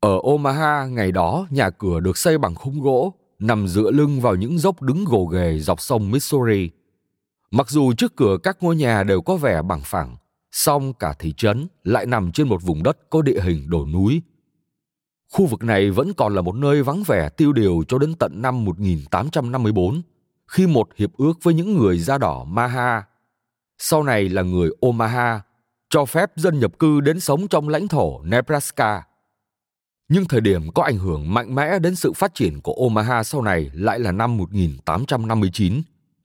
S2: Ở Omaha ngày đó, nhà cửa được xây bằng khung gỗ, nằm dựa lưng vào những dốc đứng gồ ghề dọc sông Missouri. Mặc dù trước cửa các ngôi nhà đều có vẻ bằng phẳng, song cả thị trấn lại nằm trên một vùng đất có địa hình đồi núi. Khu vực này vẫn còn là một nơi vắng vẻ tiêu điều cho đến tận năm 1854, khi một hiệp ước với những người da đỏ Maha, sau này là người Omaha, cho phép dân nhập cư đến sống trong lãnh thổ Nebraska. Nhưng thời điểm có ảnh hưởng mạnh mẽ đến sự phát triển của Omaha sau này lại là năm 1859.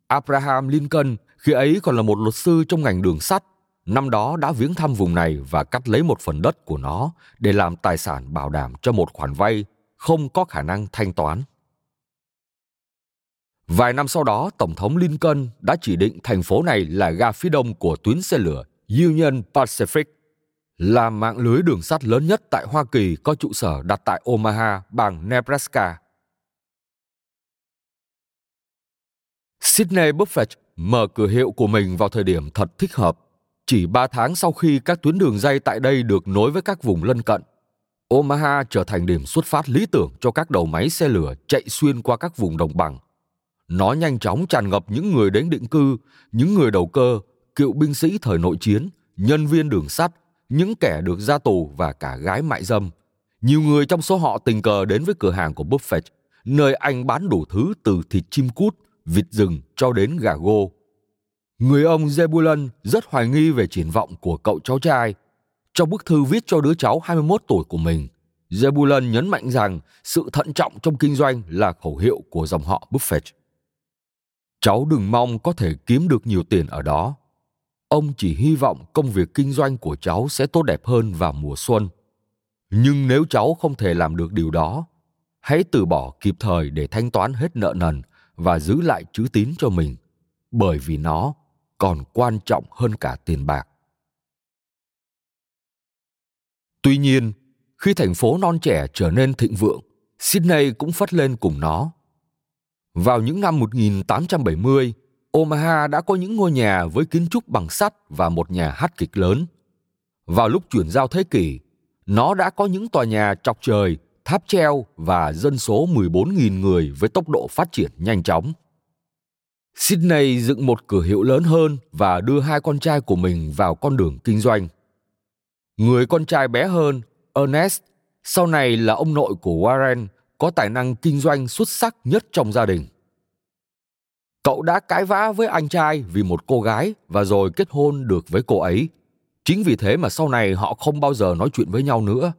S2: Abraham Lincoln khi ấy còn là một luật sư trong ngành đường sắt năm đó đã viếng thăm vùng này và cắt lấy một phần đất của nó để làm tài sản bảo đảm cho một khoản vay không có khả năng thanh toán. Vài năm sau đó, Tổng thống Lincoln đã chỉ định thành phố này là ga phía đông của tuyến xe lửa Union Pacific, là mạng lưới đường sắt lớn nhất tại Hoa Kỳ có trụ sở đặt tại Omaha, bang Nebraska. Sydney Buffett mở cửa hiệu của mình vào thời điểm thật thích hợp chỉ 3 tháng sau khi các tuyến đường dây tại đây được nối với các vùng lân cận, Omaha trở thành điểm xuất phát lý tưởng cho các đầu máy xe lửa chạy xuyên qua các vùng đồng bằng. Nó nhanh chóng tràn ngập những người đến định cư, những người đầu cơ, cựu binh sĩ thời nội chiến, nhân viên đường sắt, những kẻ được ra tù và cả gái mại dâm. Nhiều người trong số họ tình cờ đến với cửa hàng của Buffett, nơi anh bán đủ thứ từ thịt chim cút, vịt rừng cho đến gà gô, Người ông Zebulon rất hoài nghi về triển vọng của cậu cháu trai. Trong bức thư viết cho đứa cháu 21 tuổi của mình, Zebulon nhấn mạnh rằng sự thận trọng trong kinh doanh là khẩu hiệu của dòng họ Buffett. Cháu đừng mong có thể kiếm được nhiều tiền ở đó. Ông chỉ hy vọng công việc kinh doanh của cháu sẽ tốt đẹp hơn vào mùa xuân. Nhưng nếu cháu không thể làm được điều đó, hãy từ bỏ kịp thời để thanh toán hết nợ nần và giữ lại chữ tín cho mình, bởi vì nó còn quan trọng hơn cả tiền bạc. Tuy nhiên, khi thành phố non trẻ trở nên thịnh vượng, Sydney cũng phất lên cùng nó. Vào những năm 1870, Omaha đã có những ngôi nhà với kiến trúc bằng sắt và một nhà hát kịch lớn. Vào lúc chuyển giao thế kỷ, nó đã có những tòa nhà trọc trời, tháp treo và dân số 14.000 người với tốc độ phát triển nhanh chóng. Sydney dựng một cửa hiệu lớn hơn và đưa hai con trai của mình vào con đường kinh doanh. Người con trai bé hơn, Ernest, sau này là ông nội của Warren, có tài năng kinh doanh xuất sắc nhất trong gia đình. Cậu đã cãi vã với anh trai vì một cô gái và rồi kết hôn được với cô ấy. Chính vì thế mà sau này họ không bao giờ nói chuyện với nhau nữa.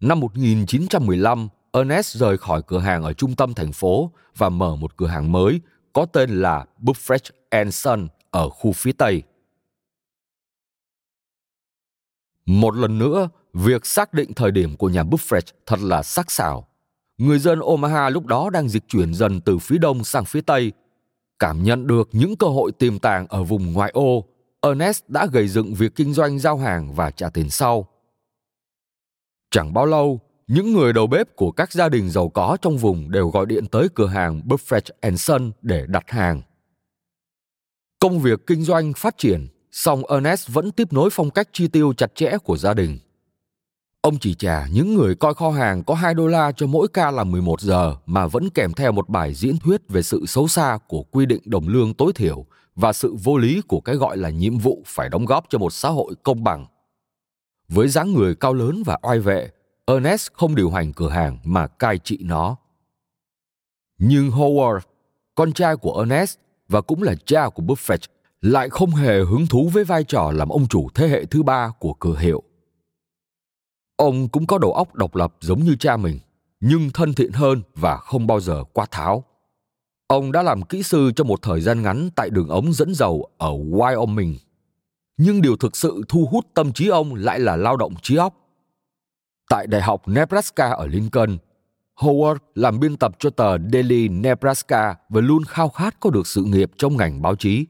S2: Năm 1915, Ernest rời khỏi cửa hàng ở trung tâm thành phố và mở một cửa hàng mới có tên là Buffett and Son ở khu phía Tây. Một lần nữa, việc xác định thời điểm của nhà Buffett thật là sắc sảo. Người dân Omaha lúc đó đang dịch chuyển dần từ phía đông sang phía tây. Cảm nhận được những cơ hội tiềm tàng ở vùng ngoại ô, Ernest đã gầy dựng việc kinh doanh giao hàng và trả tiền sau. Chẳng bao lâu, những người đầu bếp của các gia đình giàu có trong vùng đều gọi điện tới cửa hàng Buffett Son để đặt hàng. Công việc kinh doanh phát triển, song Ernest vẫn tiếp nối phong cách chi tiêu chặt chẽ của gia đình. Ông chỉ trả những người coi kho hàng có 2 đô la cho mỗi ca làm 11 giờ mà vẫn kèm theo một bài diễn thuyết về sự xấu xa của quy định đồng lương tối thiểu và sự vô lý của cái gọi là nhiệm vụ phải đóng góp cho một xã hội công bằng. Với dáng người cao lớn và oai vệ, Ernest không điều hành cửa hàng mà cai trị nó. Nhưng Howard, con trai của Ernest và cũng là cha của Buffett, lại không hề hứng thú với vai trò làm ông chủ thế hệ thứ ba của cửa hiệu. Ông cũng có đầu óc độc lập giống như cha mình, nhưng thân thiện hơn và không bao giờ quá tháo. Ông đã làm kỹ sư trong một thời gian ngắn tại đường ống dẫn dầu ở Wyoming. Nhưng điều thực sự thu hút tâm trí ông lại là lao động trí óc. Tại Đại học Nebraska ở Lincoln, Howard làm biên tập cho tờ Daily Nebraska và luôn khao khát có được sự nghiệp trong ngành báo chí.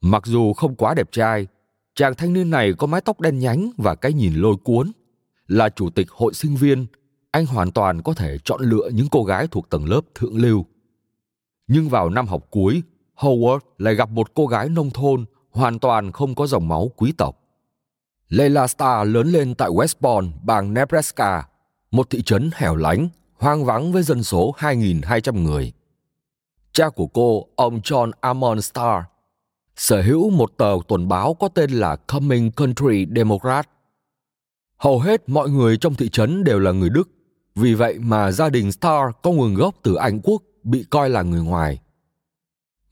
S2: Mặc dù không quá đẹp trai, chàng thanh niên này có mái tóc đen nhánh và cái nhìn lôi cuốn. Là chủ tịch hội sinh viên, anh hoàn toàn có thể chọn lựa những cô gái thuộc tầng lớp thượng lưu. Nhưng vào năm học cuối, Howard lại gặp một cô gái nông thôn hoàn toàn không có dòng máu quý tộc. Leila Starr lớn lên tại Westbourne, bang Nebraska, một thị trấn hẻo lánh, hoang vắng với dân số 2.200 người. Cha của cô, ông John Amon Starr, sở hữu một tờ tuần báo có tên là Coming Country Democrat. Hầu hết mọi người trong thị trấn đều là người Đức, vì vậy mà gia đình Starr có nguồn gốc từ Anh Quốc bị coi là người ngoài.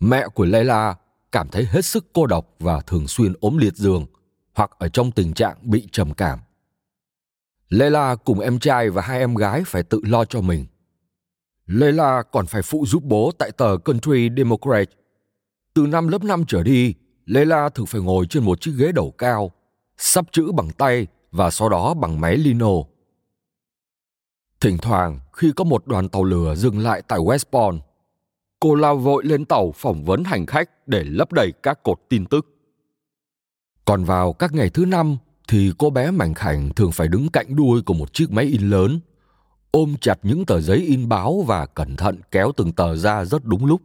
S2: Mẹ của Leila cảm thấy hết sức cô độc và thường xuyên ốm liệt giường hoặc ở trong tình trạng bị trầm cảm. Layla cùng em trai và hai em gái phải tự lo cho mình. Layla còn phải phụ giúp bố tại tờ Country Democrat. Từ năm lớp 5 trở đi, Layla thường phải ngồi trên một chiếc ghế đầu cao, sắp chữ bằng tay và sau đó bằng máy lino. Thỉnh thoảng, khi có một đoàn tàu lửa dừng lại tại Westbourne, cô lao vội lên tàu phỏng vấn hành khách để lấp đầy các cột tin tức. Còn vào các ngày thứ năm thì cô bé mảnh khảnh thường phải đứng cạnh đuôi của một chiếc máy in lớn, ôm chặt những tờ giấy in báo và cẩn thận kéo từng tờ ra rất đúng lúc.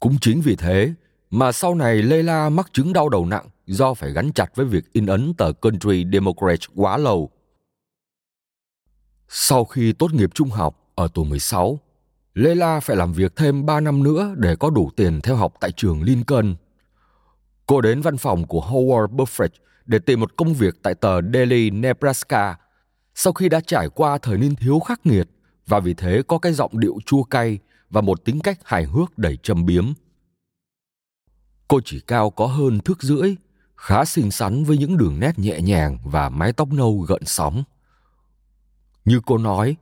S2: Cũng chính vì thế mà sau này Leila mắc chứng đau đầu nặng do phải gắn chặt với việc in ấn tờ Country Democrat quá lâu. Sau khi tốt nghiệp trung học ở tuổi 16, Leila phải làm việc thêm 3 năm nữa để có đủ tiền theo học tại trường Lincoln. Cô đến văn phòng của Howard Buffett để tìm một công việc tại tờ Daily Nebraska sau khi đã trải qua thời niên thiếu khắc nghiệt và vì thế có cái giọng điệu chua cay và một tính cách hài hước đầy châm biếm. Cô chỉ cao có hơn thước rưỡi, khá xinh xắn với những đường nét nhẹ nhàng và mái tóc nâu gợn sóng. Như cô nói,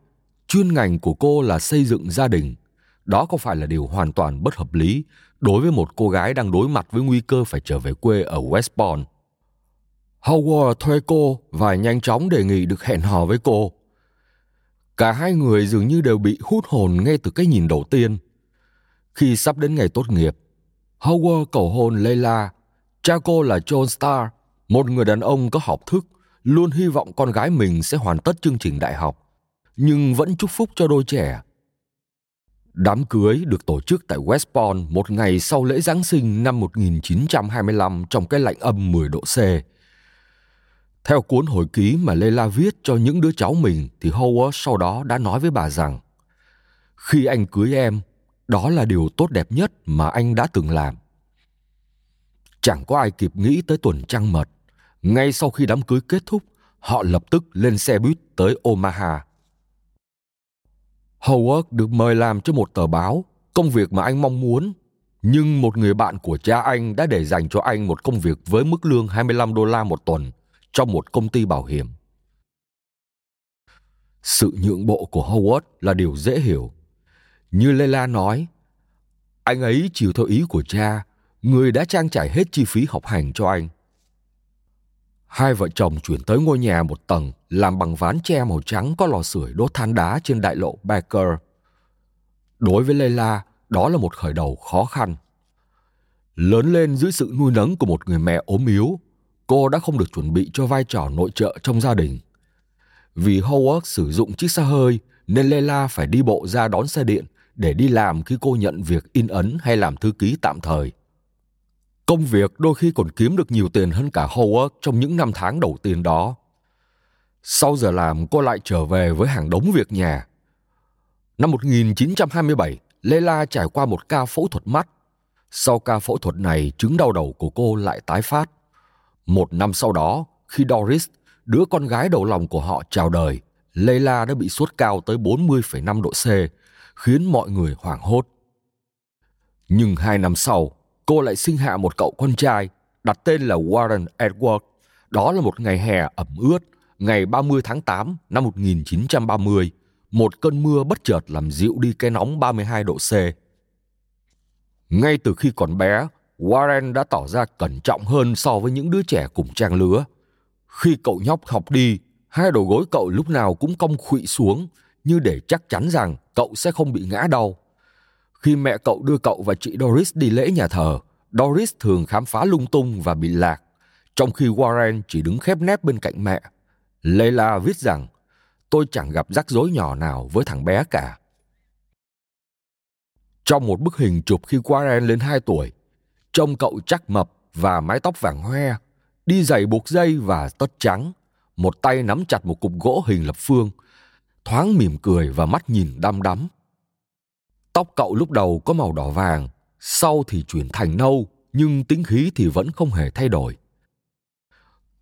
S2: chuyên ngành của cô là xây dựng gia đình. Đó có phải là điều hoàn toàn bất hợp lý đối với một cô gái đang đối mặt với nguy cơ phải trở về quê ở West Howard thuê cô và nhanh chóng đề nghị được hẹn hò với cô. Cả hai người dường như đều bị hút hồn ngay từ cái nhìn đầu tiên. Khi sắp đến ngày tốt nghiệp, Howard cầu hôn Leila. Cha cô là John Starr, một người đàn ông có học thức, luôn hy vọng con gái mình sẽ hoàn tất chương trình đại học, nhưng vẫn chúc phúc cho đôi trẻ. Đám cưới được tổ chức tại West Point một ngày sau lễ Giáng sinh năm 1925 trong cái lạnh âm 10 độ C. Theo cuốn hồi ký mà Leila viết cho những đứa cháu mình thì Howard sau đó đã nói với bà rằng Khi anh cưới em, đó là điều tốt đẹp nhất mà anh đã từng làm. Chẳng có ai kịp nghĩ tới tuần trăng mật. Ngay sau khi đám cưới kết thúc, họ lập tức lên xe buýt tới Omaha. Howard được mời làm cho một tờ báo, công việc mà anh mong muốn. Nhưng một người bạn của cha anh đã để dành cho anh một công việc với mức lương 25 đô la một tuần trong một công ty bảo hiểm. Sự nhượng bộ của Howard là điều dễ hiểu. Như Leila nói, anh ấy chịu theo ý của cha, người đã trang trải hết chi phí học hành cho anh. Hai vợ chồng chuyển tới ngôi nhà một tầng làm bằng ván tre màu trắng có lò sưởi đốt than đá trên đại lộ Baker. Đối với Leila, đó là một khởi đầu khó khăn. Lớn lên dưới sự nuôi nấng của một người mẹ ốm yếu, cô đã không được chuẩn bị cho vai trò nội trợ trong gia đình. Vì Howard sử dụng chiếc xe hơi nên Leila phải đi bộ ra đón xe điện để đi làm khi cô nhận việc in ấn hay làm thư ký tạm thời. Công việc đôi khi còn kiếm được nhiều tiền hơn cả Howard trong những năm tháng đầu tiên đó. Sau giờ làm, cô lại trở về với hàng đống việc nhà. Năm 1927, Leila trải qua một ca phẫu thuật mắt. Sau ca phẫu thuật này, chứng đau đầu của cô lại tái phát. Một năm sau đó, khi Doris, đứa con gái đầu lòng của họ chào đời, Leila đã bị sốt cao tới 40,5 độ C, khiến mọi người hoảng hốt. Nhưng hai năm sau, cô lại sinh hạ một cậu con trai, đặt tên là Warren Edward. Đó là một ngày hè ẩm ướt, ngày 30 tháng 8 năm 1930, một cơn mưa bất chợt làm dịu đi cái nóng 32 độ C. Ngay từ khi còn bé, Warren đã tỏ ra cẩn trọng hơn so với những đứa trẻ cùng trang lứa. Khi cậu nhóc học đi, hai đầu gối cậu lúc nào cũng cong khuỵu xuống như để chắc chắn rằng cậu sẽ không bị ngã đau. Khi mẹ cậu đưa cậu và chị Doris đi lễ nhà thờ, Doris thường khám phá lung tung và bị lạc, trong khi Warren chỉ đứng khép nép bên cạnh mẹ. Leila viết rằng, tôi chẳng gặp rắc rối nhỏ nào với thằng bé cả. Trong một bức hình chụp khi Warren lên 2 tuổi, trông cậu chắc mập và mái tóc vàng hoe, đi giày buộc dây và tất trắng, một tay nắm chặt một cục gỗ hình lập phương, thoáng mỉm cười và mắt nhìn đăm đắm. Tóc cậu lúc đầu có màu đỏ vàng, sau thì chuyển thành nâu, nhưng tính khí thì vẫn không hề thay đổi.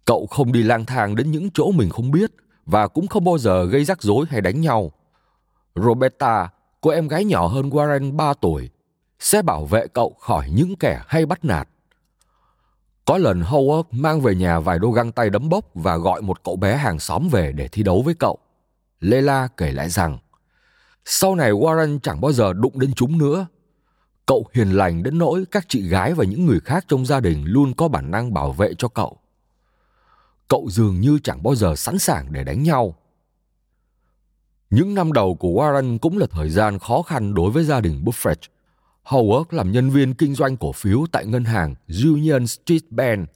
S2: Cậu không đi lang thang đến những chỗ mình không biết và cũng không bao giờ gây rắc rối hay đánh nhau. Roberta, cô em gái nhỏ hơn Warren 3 tuổi, sẽ bảo vệ cậu khỏi những kẻ hay bắt nạt. Có lần Howard mang về nhà vài đôi găng tay đấm bốc và gọi một cậu bé hàng xóm về để thi đấu với cậu. Lela kể lại rằng, sau này Warren chẳng bao giờ đụng đến chúng nữa. Cậu hiền lành đến nỗi các chị gái và những người khác trong gia đình luôn có bản năng bảo vệ cho cậu. Cậu dường như chẳng bao giờ sẵn sàng để đánh nhau. Những năm đầu của Warren cũng là thời gian khó khăn đối với gia đình Buffett. Howard làm nhân viên kinh doanh cổ phiếu tại ngân hàng Union Street Bank.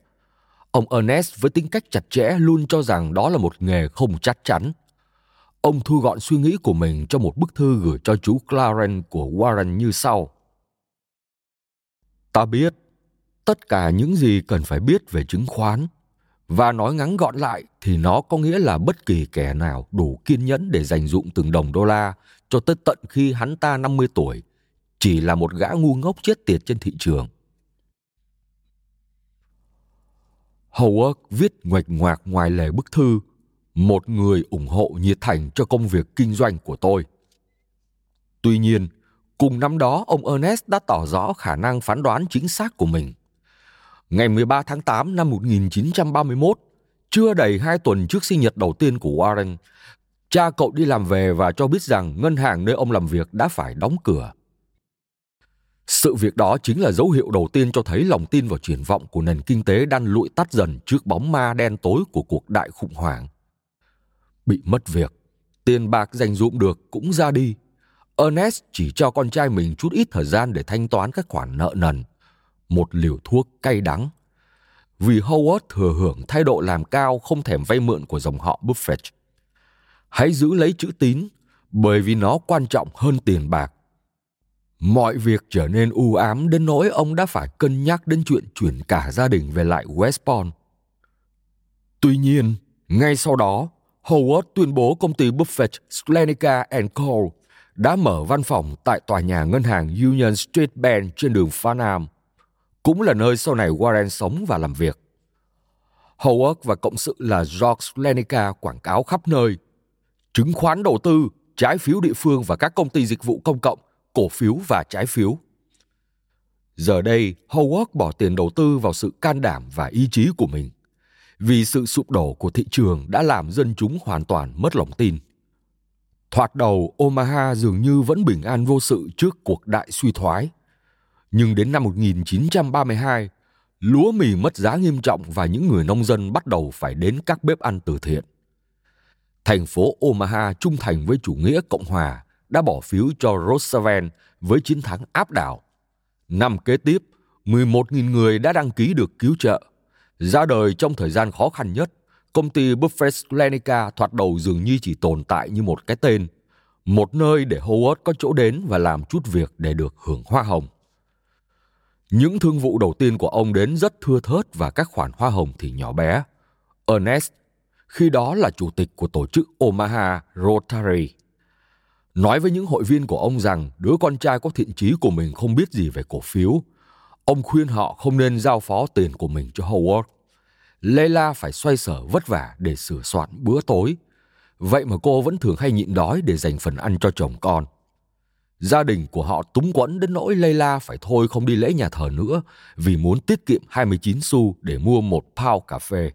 S2: Ông Ernest với tính cách chặt chẽ luôn cho rằng đó là một nghề không chắc chắn. Ông thu gọn suy nghĩ của mình trong một bức thư gửi cho chú Clarence của Warren như sau. Ta biết tất cả những gì cần phải biết về chứng khoán, và nói ngắn gọn lại thì nó có nghĩa là bất kỳ kẻ nào đủ kiên nhẫn để dành dụng từng đồng đô la cho tới tận khi hắn ta 50 tuổi, chỉ là một gã ngu ngốc chết tiệt trên thị trường. Howard viết ngoạch ngoạc ngoài lề bức thư một người ủng hộ nhiệt thành cho công việc kinh doanh của tôi. Tuy nhiên, cùng năm đó ông Ernest đã tỏ rõ khả năng phán đoán chính xác của mình. Ngày 13 tháng 8 năm 1931, chưa đầy hai tuần trước sinh nhật đầu tiên của Warren, cha cậu đi làm về và cho biết rằng ngân hàng nơi ông làm việc đã phải đóng cửa. Sự việc đó chính là dấu hiệu đầu tiên cho thấy lòng tin vào triển vọng của nền kinh tế đang lụi tắt dần trước bóng ma đen tối của cuộc đại khủng hoảng. Bị mất việc, tiền bạc dành dụm được cũng ra đi. Ernest chỉ cho con trai mình chút ít thời gian để thanh toán các khoản nợ nần. Một liều thuốc cay đắng. Vì Howard thừa hưởng thái độ làm cao không thèm vay mượn của dòng họ Buffett. Hãy giữ lấy chữ tín, bởi vì nó quan trọng hơn tiền bạc Mọi việc trở nên u ám đến nỗi ông đã phải cân nhắc đến chuyện chuyển cả gia đình về lại West Tuy nhiên, ngay sau đó, Howard tuyên bố công ty Buffett Slenica Co. đã mở văn phòng tại tòa nhà ngân hàng Union Street Bank trên đường Farnham, cũng là nơi sau này Warren sống và làm việc. Howard và cộng sự là George Slenica quảng cáo khắp nơi. Chứng khoán đầu tư, trái phiếu địa phương và các công ty dịch vụ công cộng cổ phiếu và trái phiếu. Giờ đây, Howard bỏ tiền đầu tư vào sự can đảm và ý chí của mình, vì sự sụp đổ của thị trường đã làm dân chúng hoàn toàn mất lòng tin. Thoạt đầu, Omaha dường như vẫn bình an vô sự trước cuộc đại suy thoái. Nhưng đến năm 1932, lúa mì mất giá nghiêm trọng và những người nông dân bắt đầu phải đến các bếp ăn từ thiện. Thành phố Omaha trung thành với chủ nghĩa Cộng hòa đã bỏ phiếu cho Roosevelt với chiến thắng áp đảo. Năm kế tiếp, 11.000 người đã đăng ký được cứu trợ. Ra đời trong thời gian khó khăn nhất, công ty Buffett Lenica thoạt đầu dường như chỉ tồn tại như một cái tên, một nơi để Howard có chỗ đến và làm chút việc để được hưởng hoa hồng. Những thương vụ đầu tiên của ông đến rất thưa thớt và các khoản hoa hồng thì nhỏ bé. Ernest, khi đó là chủ tịch của tổ chức Omaha Rotary, nói với những hội viên của ông rằng đứa con trai có thiện chí của mình không biết gì về cổ phiếu. Ông khuyên họ không nên giao phó tiền của mình cho Howard. Layla phải xoay sở vất vả để sửa soạn bữa tối. Vậy mà cô vẫn thường hay nhịn đói để dành phần ăn cho chồng con. Gia đình của họ túng quẫn đến nỗi Layla phải thôi không đi lễ nhà thờ nữa vì muốn tiết kiệm 29 xu để mua một pound cà phê.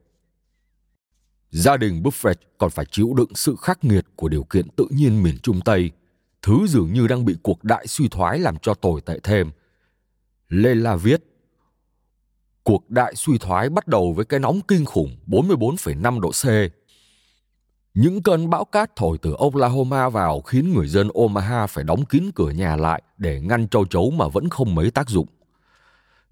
S2: Gia đình Buffett còn phải chịu đựng sự khắc nghiệt của điều kiện tự nhiên miền Trung Tây, thứ dường như đang bị cuộc đại suy thoái làm cho tồi tệ thêm. Lê La viết, Cuộc đại suy thoái bắt đầu với cái nóng kinh khủng 44,5 độ C. Những cơn bão cát thổi từ Oklahoma vào khiến người dân Omaha phải đóng kín cửa nhà lại để ngăn châu chấu mà vẫn không mấy tác dụng.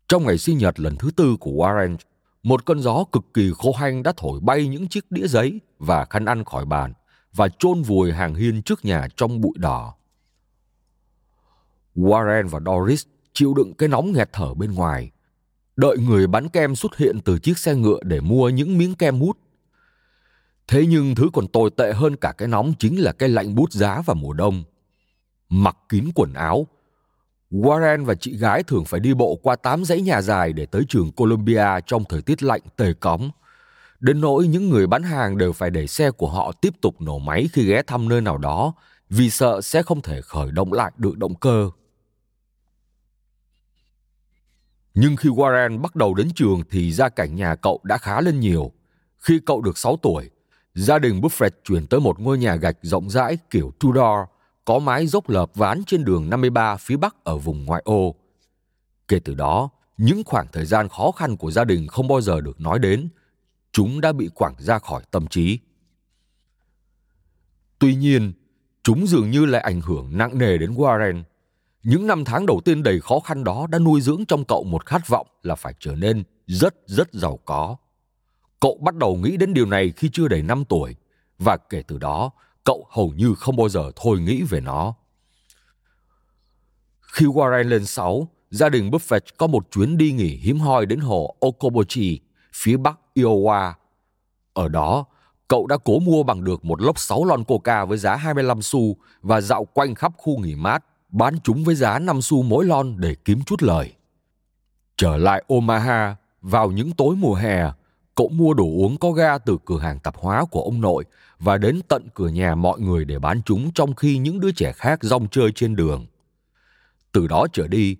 S2: Trong ngày sinh nhật lần thứ tư của Warren, một cơn gió cực kỳ khô hanh đã thổi bay những chiếc đĩa giấy và khăn ăn khỏi bàn và chôn vùi hàng hiên trước nhà trong bụi đỏ. Warren và Doris chịu đựng cái nóng nghẹt thở bên ngoài, đợi người bán kem xuất hiện từ chiếc xe ngựa để mua những miếng kem hút. Thế nhưng thứ còn tồi tệ hơn cả cái nóng chính là cái lạnh bút giá vào mùa đông. Mặc kín quần áo, Warren và chị gái thường phải đi bộ qua tám dãy nhà dài để tới trường Columbia trong thời tiết lạnh tề cóng. Đến nỗi những người bán hàng đều phải để xe của họ tiếp tục nổ máy khi ghé thăm nơi nào đó vì sợ sẽ không thể khởi động lại được động cơ. Nhưng khi Warren bắt đầu đến trường thì gia cảnh nhà cậu đã khá lên nhiều. Khi cậu được 6 tuổi, gia đình Buffett chuyển tới một ngôi nhà gạch rộng rãi kiểu Tudor – có mái dốc lợp ván trên đường 53 phía bắc ở vùng ngoại ô. Kể từ đó, những khoảng thời gian khó khăn của gia đình không bao giờ được nói đến. Chúng đã bị quẳng ra khỏi tâm trí. Tuy nhiên, chúng dường như lại ảnh hưởng nặng nề đến Warren. Những năm tháng đầu tiên đầy khó khăn đó đã nuôi dưỡng trong cậu một khát vọng là phải trở nên rất rất giàu có. Cậu bắt đầu nghĩ đến điều này khi chưa đầy 5 tuổi và kể từ đó cậu hầu như không bao giờ thôi nghĩ về nó. Khi Warren lên 6, gia đình Buffett có một chuyến đi nghỉ hiếm hoi đến hồ Okoboji, phía bắc Iowa. Ở đó, cậu đã cố mua bằng được một lốc 6 lon coca với giá 25 xu và dạo quanh khắp khu nghỉ mát, bán chúng với giá 5 xu mỗi lon để kiếm chút lời. Trở lại Omaha, vào những tối mùa hè, cậu mua đồ uống có ga từ cửa hàng tạp hóa của ông nội và đến tận cửa nhà mọi người để bán chúng trong khi những đứa trẻ khác rong chơi trên đường. Từ đó trở đi,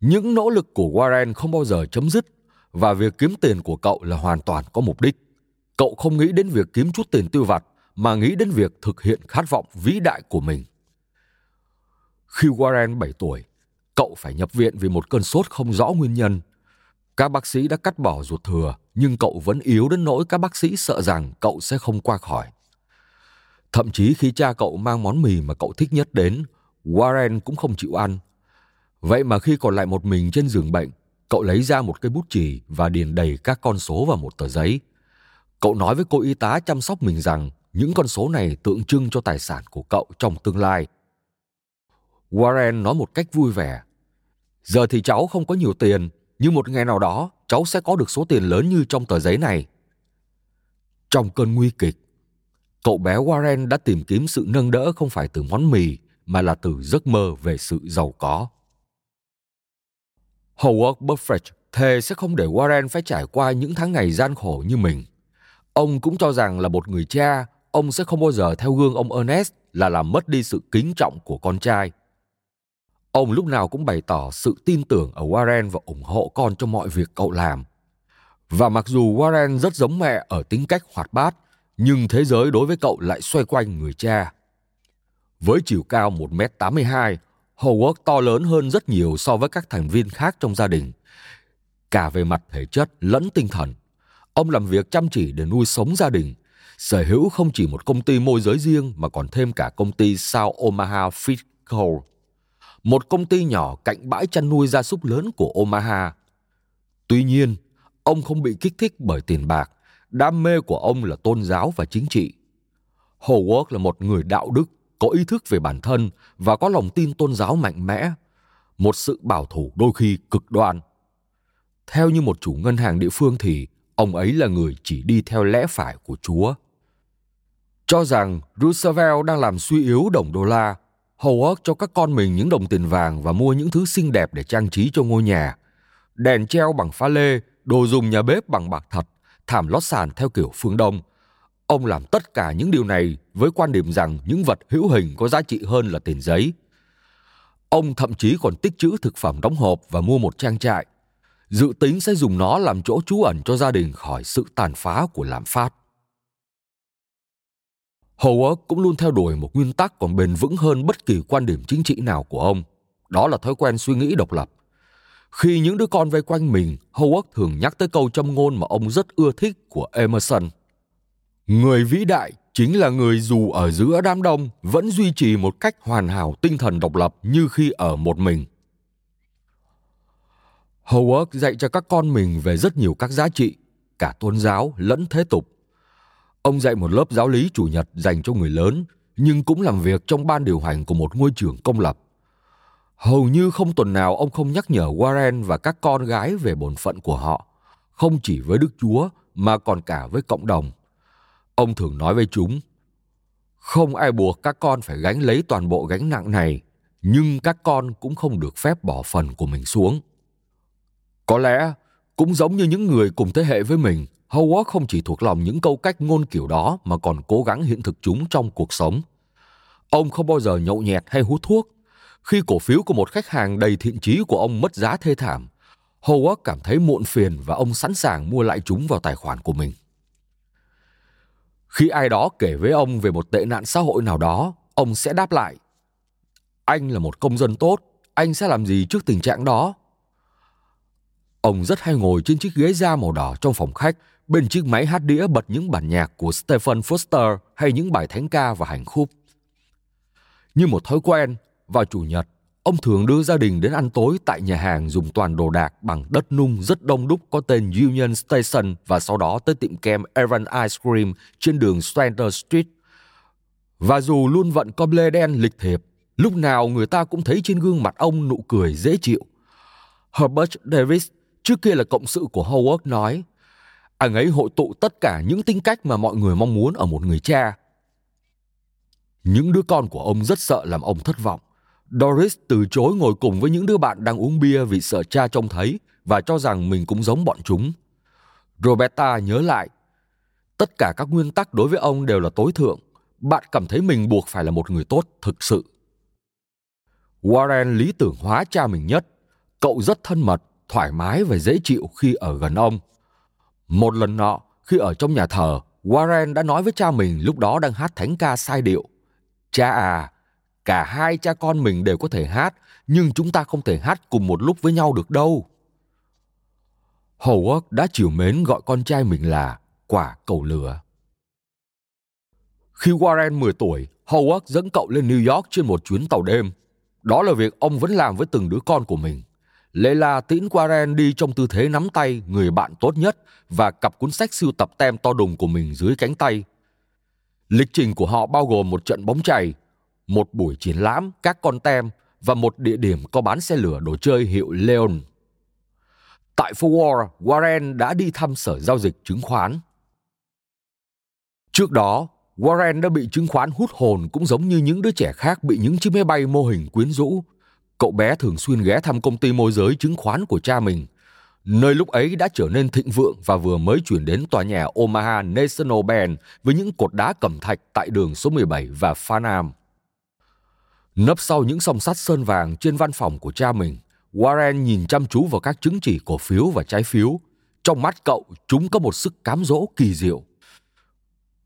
S2: những nỗ lực của Warren không bao giờ chấm dứt và việc kiếm tiền của cậu là hoàn toàn có mục đích. Cậu không nghĩ đến việc kiếm chút tiền tiêu vặt mà nghĩ đến việc thực hiện khát vọng vĩ đại của mình. Khi Warren 7 tuổi, cậu phải nhập viện vì một cơn sốt không rõ nguyên nhân. Các bác sĩ đã cắt bỏ ruột thừa, nhưng cậu vẫn yếu đến nỗi các bác sĩ sợ rằng cậu sẽ không qua khỏi. Thậm chí khi cha cậu mang món mì mà cậu thích nhất đến, Warren cũng không chịu ăn. Vậy mà khi còn lại một mình trên giường bệnh, cậu lấy ra một cây bút chì và điền đầy các con số vào một tờ giấy. Cậu nói với cô y tá chăm sóc mình rằng những con số này tượng trưng cho tài sản của cậu trong tương lai. Warren nói một cách vui vẻ. Giờ thì cháu không có nhiều tiền, nhưng một ngày nào đó cháu sẽ có được số tiền lớn như trong tờ giấy này. Trong cơn nguy kịch, cậu bé Warren đã tìm kiếm sự nâng đỡ không phải từ món mì mà là từ giấc mơ về sự giàu có. Howard Buffett thề sẽ không để Warren phải trải qua những tháng ngày gian khổ như mình. Ông cũng cho rằng là một người cha, ông sẽ không bao giờ theo gương ông Ernest là làm mất đi sự kính trọng của con trai. Ông lúc nào cũng bày tỏ sự tin tưởng ở Warren và ủng hộ con trong mọi việc cậu làm. Và mặc dù Warren rất giống mẹ ở tính cách hoạt bát, nhưng thế giới đối với cậu lại xoay quanh người cha. Với chiều cao 1m82, Howard to lớn hơn rất nhiều so với các thành viên khác trong gia đình. Cả về mặt thể chất lẫn tinh thần. Ông làm việc chăm chỉ để nuôi sống gia đình, sở hữu không chỉ một công ty môi giới riêng mà còn thêm cả công ty South Omaha Feed Co. Một công ty nhỏ cạnh bãi chăn nuôi gia súc lớn của Omaha. Tuy nhiên, ông không bị kích thích bởi tiền bạc, đam mê của ông là tôn giáo và chính trị. Howard là một người đạo đức, có ý thức về bản thân và có lòng tin tôn giáo mạnh mẽ, một sự bảo thủ đôi khi cực đoan. Theo như một chủ ngân hàng địa phương thì ông ấy là người chỉ đi theo lẽ phải của Chúa. Cho rằng Roosevelt đang làm suy yếu đồng đô la, Howard cho các con mình những đồng tiền vàng và mua những thứ xinh đẹp để trang trí cho ngôi nhà. Đèn treo bằng pha lê, đồ dùng nhà bếp bằng bạc thật, thảm lót sàn theo kiểu phương Đông. Ông làm tất cả những điều này với quan điểm rằng những vật hữu hình có giá trị hơn là tiền giấy. Ông thậm chí còn tích trữ thực phẩm đóng hộp và mua một trang trại. Dự tính sẽ dùng nó làm chỗ trú ẩn cho gia đình khỏi sự tàn phá của lạm phát. Howard cũng luôn theo đuổi một nguyên tắc còn bền vững hơn bất kỳ quan điểm chính trị nào của ông. Đó là thói quen suy nghĩ độc lập. Khi những đứa con vây quanh mình, Howard thường nhắc tới câu châm ngôn mà ông rất ưa thích của Emerson. Người vĩ đại chính là người dù ở giữa đám đông vẫn duy trì một cách hoàn hảo tinh thần độc lập như khi ở một mình. Howard dạy cho các con mình về rất nhiều các giá trị, cả tôn giáo lẫn thế tục. Ông dạy một lớp giáo lý chủ nhật dành cho người lớn, nhưng cũng làm việc trong ban điều hành của một ngôi trường công lập. Hầu như không tuần nào ông không nhắc nhở Warren và các con gái về bổn phận của họ, không chỉ với Đức Chúa mà còn cả với cộng đồng. Ông thường nói với chúng, không ai buộc các con phải gánh lấy toàn bộ gánh nặng này, nhưng các con cũng không được phép bỏ phần của mình xuống. Có lẽ, cũng giống như những người cùng thế hệ với mình, Howard không chỉ thuộc lòng những câu cách ngôn kiểu đó mà còn cố gắng hiện thực chúng trong cuộc sống. Ông không bao giờ nhậu nhẹt hay hút thuốc. Khi cổ phiếu của một khách hàng đầy thiện chí của ông mất giá thê thảm, Howard cảm thấy muộn phiền và ông sẵn sàng mua lại chúng vào tài khoản của mình. Khi ai đó kể với ông về một tệ nạn xã hội nào đó, ông sẽ đáp lại. Anh là một công dân tốt, anh sẽ làm gì trước tình trạng đó? Ông rất hay ngồi trên chiếc ghế da màu đỏ trong phòng khách, bên chiếc máy hát đĩa bật những bản nhạc của Stephen Foster hay những bài thánh ca và hành khúc. Như một thói quen, vào chủ nhật, ông thường đưa gia đình đến ăn tối tại nhà hàng dùng toàn đồ đạc bằng đất nung rất đông đúc có tên Union Station và sau đó tới tiệm kem Evan Ice Cream trên đường Strander Street. Và dù luôn vận com lê đen lịch thiệp, lúc nào người ta cũng thấy trên gương mặt ông nụ cười dễ chịu. Herbert Davis Trước kia là cộng sự của Howard nói, anh ấy hội tụ tất cả những tính cách mà mọi người mong muốn ở một người cha. Những đứa con của ông rất sợ làm ông thất vọng. Doris từ chối ngồi cùng với những đứa bạn đang uống bia vì sợ cha trông thấy và cho rằng mình cũng giống bọn chúng. Roberta nhớ lại, tất cả các nguyên tắc đối với ông đều là tối thượng. Bạn cảm thấy mình buộc phải là một người tốt thực sự. Warren lý tưởng hóa cha mình nhất. Cậu rất thân mật thoải mái và dễ chịu khi ở gần ông. Một lần nọ, khi ở trong nhà thờ, Warren đã nói với cha mình lúc đó đang hát thánh ca sai điệu. Cha à, cả hai cha con mình đều có thể hát, nhưng chúng ta không thể hát cùng một lúc với nhau được đâu. Howard đã chiều mến gọi con trai mình là quả cầu lửa. Khi Warren 10 tuổi, Howard dẫn cậu lên New York trên một chuyến tàu đêm. Đó là việc ông vẫn làm với từng đứa con của mình. Leila tiễn Warren đi trong tư thế nắm tay người bạn tốt nhất và cặp cuốn sách sưu tập tem to đùng của mình dưới cánh tay. Lịch trình của họ bao gồm một trận bóng chày, một buổi triển lãm các con tem và một địa điểm có bán xe lửa đồ chơi hiệu Leon. Tại phố Wall, Warren đã đi thăm sở giao dịch chứng khoán. Trước đó, Warren đã bị chứng khoán hút hồn cũng giống như những đứa trẻ khác bị những chiếc máy bay mô hình quyến rũ. Cậu bé thường xuyên ghé thăm công ty môi giới chứng khoán của cha mình, nơi lúc ấy đã trở nên thịnh vượng và vừa mới chuyển đến tòa nhà Omaha National Bank với những cột đá cẩm thạch tại đường số 17 và Farnham. Nấp sau những song sắt sơn vàng trên văn phòng của cha mình, Warren nhìn chăm chú vào các chứng chỉ cổ phiếu và trái phiếu. Trong mắt cậu, chúng có một sức cám dỗ kỳ diệu.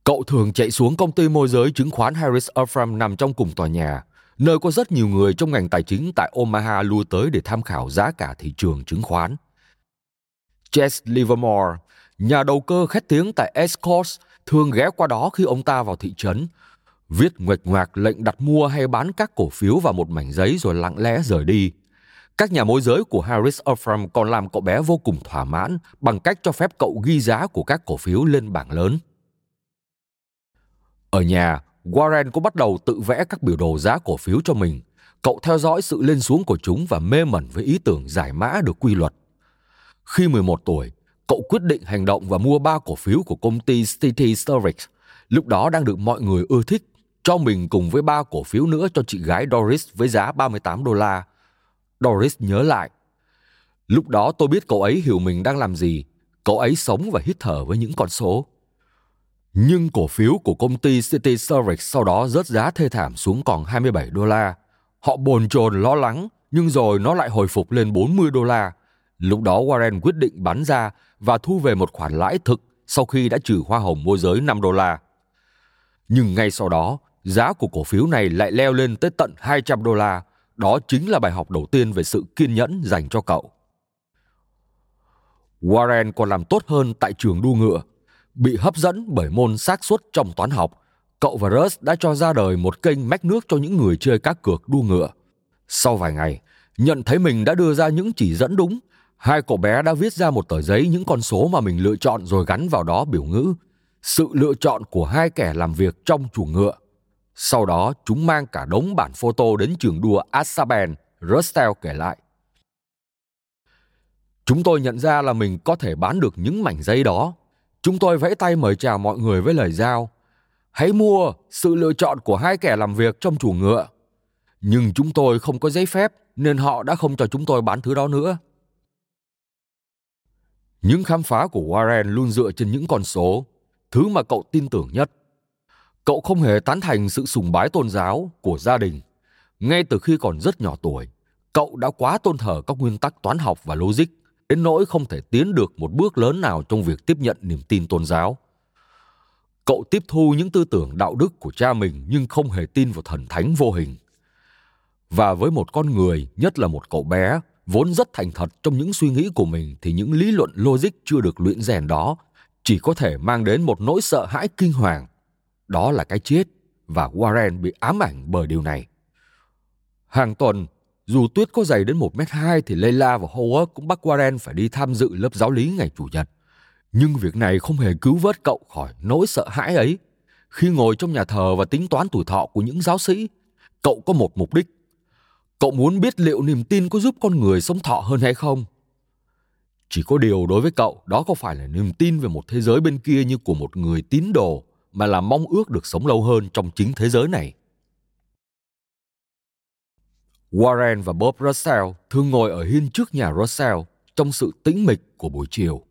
S2: Cậu thường chạy xuống công ty môi giới chứng khoán Harris Ephraim nằm trong cùng tòa nhà, nơi có rất nhiều người trong ngành tài chính tại Omaha lui tới để tham khảo giá cả thị trường chứng khoán. Jess Livermore, nhà đầu cơ khét tiếng tại Escorts, thường ghé qua đó khi ông ta vào thị trấn, viết nguệch ngoạc lệnh đặt mua hay bán các cổ phiếu vào một mảnh giấy rồi lặng lẽ rời đi. Các nhà môi giới của Harris Ephraim còn làm cậu bé vô cùng thỏa mãn bằng cách cho phép cậu ghi giá của các cổ phiếu lên bảng lớn. Ở nhà, Warren cũng bắt đầu tự vẽ các biểu đồ giá cổ phiếu cho mình. Cậu theo dõi sự lên xuống của chúng và mê mẩn với ý tưởng giải mã được quy luật. Khi 11 tuổi, cậu quyết định hành động và mua ba cổ phiếu của công ty City Storage, lúc đó đang được mọi người ưa thích, cho mình cùng với ba cổ phiếu nữa cho chị gái Doris với giá 38 đô la. Doris nhớ lại. Lúc đó tôi biết cậu ấy hiểu mình đang làm gì. Cậu ấy sống và hít thở với những con số. Nhưng cổ phiếu của công ty City Service sau đó rớt giá thê thảm xuống còn 27 đô la. Họ bồn chồn lo lắng, nhưng rồi nó lại hồi phục lên 40 đô la. Lúc đó Warren quyết định bán ra và thu về một khoản lãi thực sau khi đã trừ hoa hồng môi giới 5 đô la. Nhưng ngay sau đó, giá của cổ phiếu này lại leo lên tới tận 200 đô la. Đó chính là bài học đầu tiên về sự kiên nhẫn dành cho cậu. Warren còn làm tốt hơn tại trường đua ngựa bị hấp dẫn bởi môn xác suất trong toán học, cậu và Russ đã cho ra đời một kênh mách nước cho những người chơi cá cược đua ngựa. Sau vài ngày, nhận thấy mình đã đưa ra những chỉ dẫn đúng, hai cậu bé đã viết ra một tờ giấy những con số mà mình lựa chọn rồi gắn vào đó biểu ngữ sự lựa chọn của hai kẻ làm việc trong chuồng ngựa. Sau đó, chúng mang cả đống bản photo đến trường đua Asaben, Rustel kể lại. Chúng tôi nhận ra là mình có thể bán được những mảnh giấy đó Chúng tôi vẫy tay mời chào mọi người với lời giao. Hãy mua sự lựa chọn của hai kẻ làm việc trong chủ ngựa. Nhưng chúng tôi không có giấy phép nên họ đã không cho chúng tôi bán thứ đó nữa. Những khám phá của Warren luôn dựa trên những con số, thứ mà cậu tin tưởng nhất. Cậu không hề tán thành sự sùng bái tôn giáo của gia đình. Ngay từ khi còn rất nhỏ tuổi, cậu đã quá tôn thờ các nguyên tắc toán học và logic đến nỗi không thể tiến được một bước lớn nào trong việc tiếp nhận niềm tin tôn giáo. Cậu tiếp thu những tư tưởng đạo đức của cha mình nhưng không hề tin vào thần thánh vô hình. Và với một con người, nhất là một cậu bé, vốn rất thành thật trong những suy nghĩ của mình thì những lý luận logic chưa được luyện rèn đó chỉ có thể mang đến một nỗi sợ hãi kinh hoàng. Đó là cái chết và Warren bị ám ảnh bởi điều này. Hàng tuần, dù tuyết có dày đến 1 mét 2 thì Leila và Howard cũng bắt Warren phải đi tham dự lớp giáo lý ngày Chủ nhật. Nhưng việc này không hề cứu vớt cậu khỏi nỗi sợ hãi ấy. Khi ngồi trong nhà thờ và tính toán tuổi thọ của những giáo sĩ, cậu có một mục đích. Cậu muốn biết liệu niềm tin có giúp con người sống thọ hơn hay không. Chỉ có điều đối với cậu, đó không phải là niềm tin về một thế giới bên kia như của một người tín đồ, mà là mong ước được sống lâu hơn trong chính thế giới này. Warren và Bob Russell thường ngồi ở hiên trước nhà Russell trong sự tĩnh mịch của buổi chiều.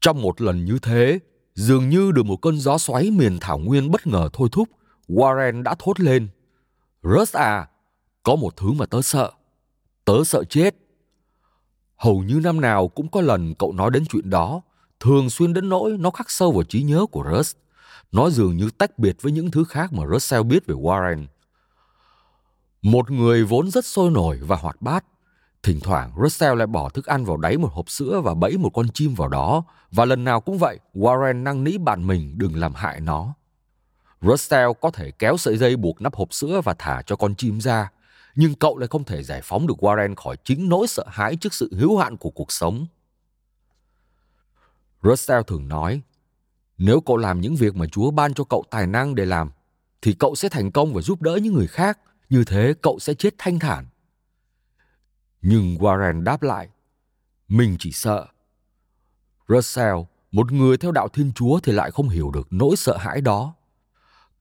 S2: Trong một lần như thế, dường như được một cơn gió xoáy miền thảo nguyên bất ngờ thôi thúc, Warren đã thốt lên. Russ à, có một thứ mà tớ sợ. Tớ sợ chết. Hầu như năm nào cũng có lần cậu nói đến chuyện đó, thường xuyên đến nỗi nó khắc sâu vào trí nhớ của Russ. Nó dường như tách biệt với những thứ khác mà Russell biết về Warren. Một người vốn rất sôi nổi và hoạt bát. Thỉnh thoảng Russell lại bỏ thức ăn vào đáy một hộp sữa và bẫy một con chim vào đó. Và lần nào cũng vậy, Warren năng nỉ bạn mình đừng làm hại nó. Russell có thể kéo sợi dây buộc nắp hộp sữa và thả cho con chim ra. Nhưng cậu lại không thể giải phóng được Warren khỏi chính nỗi sợ hãi trước sự hữu hạn của cuộc sống. Russell thường nói, nếu cậu làm những việc mà Chúa ban cho cậu tài năng để làm, thì cậu sẽ thành công và giúp đỡ những người khác. Như thế cậu sẽ chết thanh thản. Nhưng Warren đáp lại, mình chỉ sợ. Russell, một người theo đạo Thiên Chúa thì lại không hiểu được nỗi sợ hãi đó.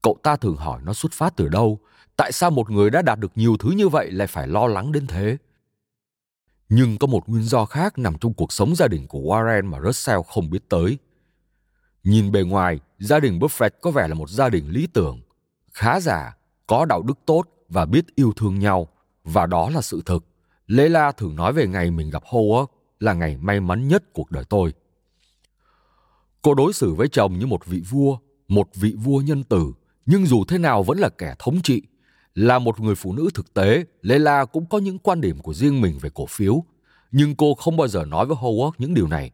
S2: Cậu ta thường hỏi nó xuất phát từ đâu, tại sao một người đã đạt được nhiều thứ như vậy lại phải lo lắng đến thế? Nhưng có một nguyên do khác nằm trong cuộc sống gia đình của Warren mà Russell không biết tới. Nhìn bề ngoài, gia đình Buffett có vẻ là một gia đình lý tưởng, khá giả, có đạo đức tốt và biết yêu thương nhau, và đó là sự thực. Leila thường nói về ngày mình gặp Howard là ngày may mắn nhất cuộc đời tôi. Cô đối xử với chồng như một vị vua, một vị vua nhân tử, nhưng dù thế nào vẫn là kẻ thống trị. Là một người phụ nữ thực tế, Leila cũng có những quan điểm của riêng mình về cổ phiếu, nhưng cô không bao giờ nói với Howard những điều này.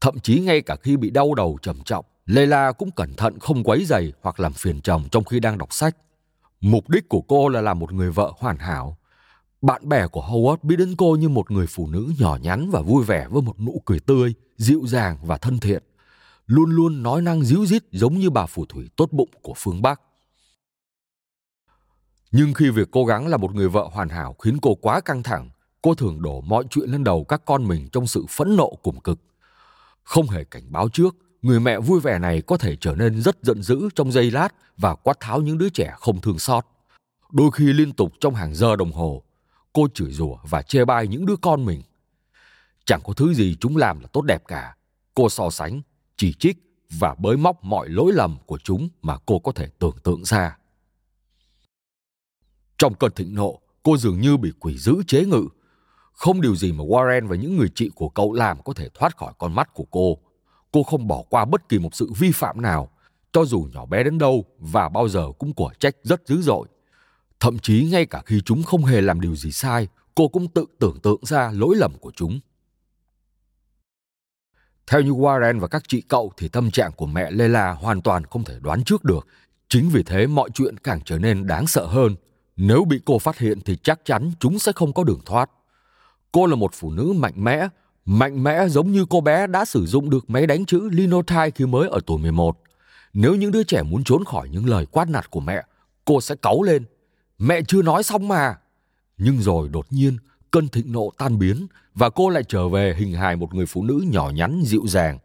S2: Thậm chí ngay cả khi bị đau đầu trầm trọng, Leila cũng cẩn thận không quấy giày hoặc làm phiền chồng trong khi đang đọc sách. Mục đích của cô là làm một người vợ hoàn hảo. Bạn bè của Howard biết đến cô như một người phụ nữ nhỏ nhắn và vui vẻ với một nụ cười tươi, dịu dàng và thân thiện. Luôn luôn nói năng díu dít giống như bà phù thủy tốt bụng của phương Bắc. Nhưng khi việc cố gắng là một người vợ hoàn hảo khiến cô quá căng thẳng, cô thường đổ mọi chuyện lên đầu các con mình trong sự phẫn nộ cùng cực. Không hề cảnh báo trước, người mẹ vui vẻ này có thể trở nên rất giận dữ trong giây lát và quát tháo những đứa trẻ không thương xót. Đôi khi liên tục trong hàng giờ đồng hồ, cô chửi rủa và chê bai những đứa con mình. Chẳng có thứ gì chúng làm là tốt đẹp cả. Cô so sánh, chỉ trích và bới móc mọi lỗi lầm của chúng mà cô có thể tưởng tượng ra. Trong cơn thịnh nộ, cô dường như bị quỷ dữ chế ngự. Không điều gì mà Warren và những người chị của cậu làm có thể thoát khỏi con mắt của cô. Cô không bỏ qua bất kỳ một sự vi phạm nào, cho dù nhỏ bé đến đâu và bao giờ cũng của trách rất dữ dội. Thậm chí ngay cả khi chúng không hề làm điều gì sai, cô cũng tự tưởng tượng ra lỗi lầm của chúng. Theo như Warren và các chị cậu thì tâm trạng của mẹ Lela hoàn toàn không thể đoán trước được. Chính vì thế mọi chuyện càng trở nên đáng sợ hơn. Nếu bị cô phát hiện thì chắc chắn chúng sẽ không có đường thoát. Cô là một phụ nữ mạnh mẽ, mạnh mẽ giống như cô bé đã sử dụng được máy đánh chữ Linotype khi mới ở tuổi 11. Nếu những đứa trẻ muốn trốn khỏi những lời quát nạt của mẹ, cô sẽ cáu lên. Mẹ chưa nói xong mà. Nhưng rồi đột nhiên, cơn thịnh nộ tan biến và cô lại trở về hình hài một người phụ nữ nhỏ nhắn dịu dàng.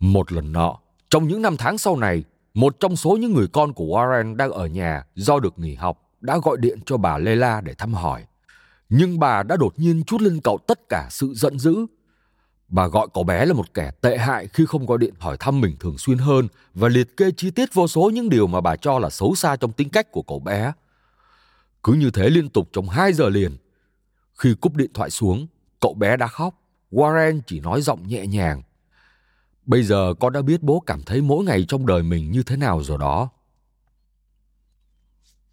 S2: Một lần nọ, trong những năm tháng sau này, một trong số những người con của Warren đang ở nhà do được nghỉ học đã gọi điện cho bà Leila để thăm hỏi. Nhưng bà đã đột nhiên chút lên cậu tất cả sự giận dữ. Bà gọi cậu bé là một kẻ tệ hại khi không gọi điện hỏi thăm mình thường xuyên hơn và liệt kê chi tiết vô số những điều mà bà cho là xấu xa trong tính cách của cậu bé. Cứ như thế liên tục trong hai giờ liền. Khi cúp điện thoại xuống, cậu bé đã khóc. Warren chỉ nói giọng nhẹ nhàng. Bây giờ con đã biết bố cảm thấy mỗi ngày trong đời mình như thế nào rồi đó.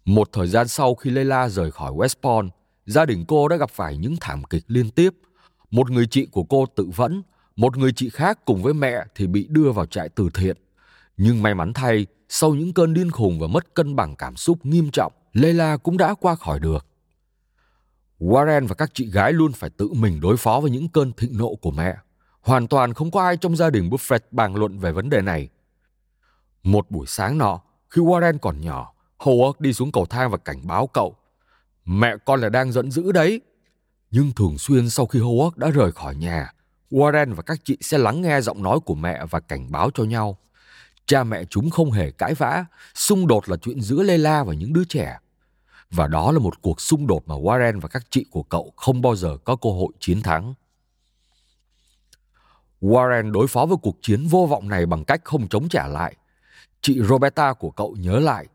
S2: Một thời gian sau khi Leila rời khỏi West Point, gia đình cô đã gặp phải những thảm kịch liên tiếp. Một người chị của cô tự vẫn, một người chị khác cùng với mẹ thì bị đưa vào trại từ thiện. Nhưng may mắn thay, sau những cơn điên khùng và mất cân bằng cảm xúc nghiêm trọng, Leila cũng đã qua khỏi được. Warren và các chị gái luôn phải tự mình đối phó với những cơn thịnh nộ của mẹ. Hoàn toàn không có ai trong gia đình Buffett bàn luận về vấn đề này. Một buổi sáng nọ, khi Warren còn nhỏ, Howard đi xuống cầu thang và cảnh báo cậu. Mẹ con là đang giận dữ đấy. Nhưng thường xuyên sau khi Howard đã rời khỏi nhà, Warren và các chị sẽ lắng nghe giọng nói của mẹ và cảnh báo cho nhau. Cha mẹ chúng không hề cãi vã, xung đột là chuyện giữa Leila và những đứa trẻ. Và đó là một cuộc xung đột mà Warren và các chị của cậu không bao giờ có cơ hội chiến thắng. Warren đối phó với cuộc chiến vô vọng này bằng cách không chống trả lại. Chị Roberta của cậu nhớ lại,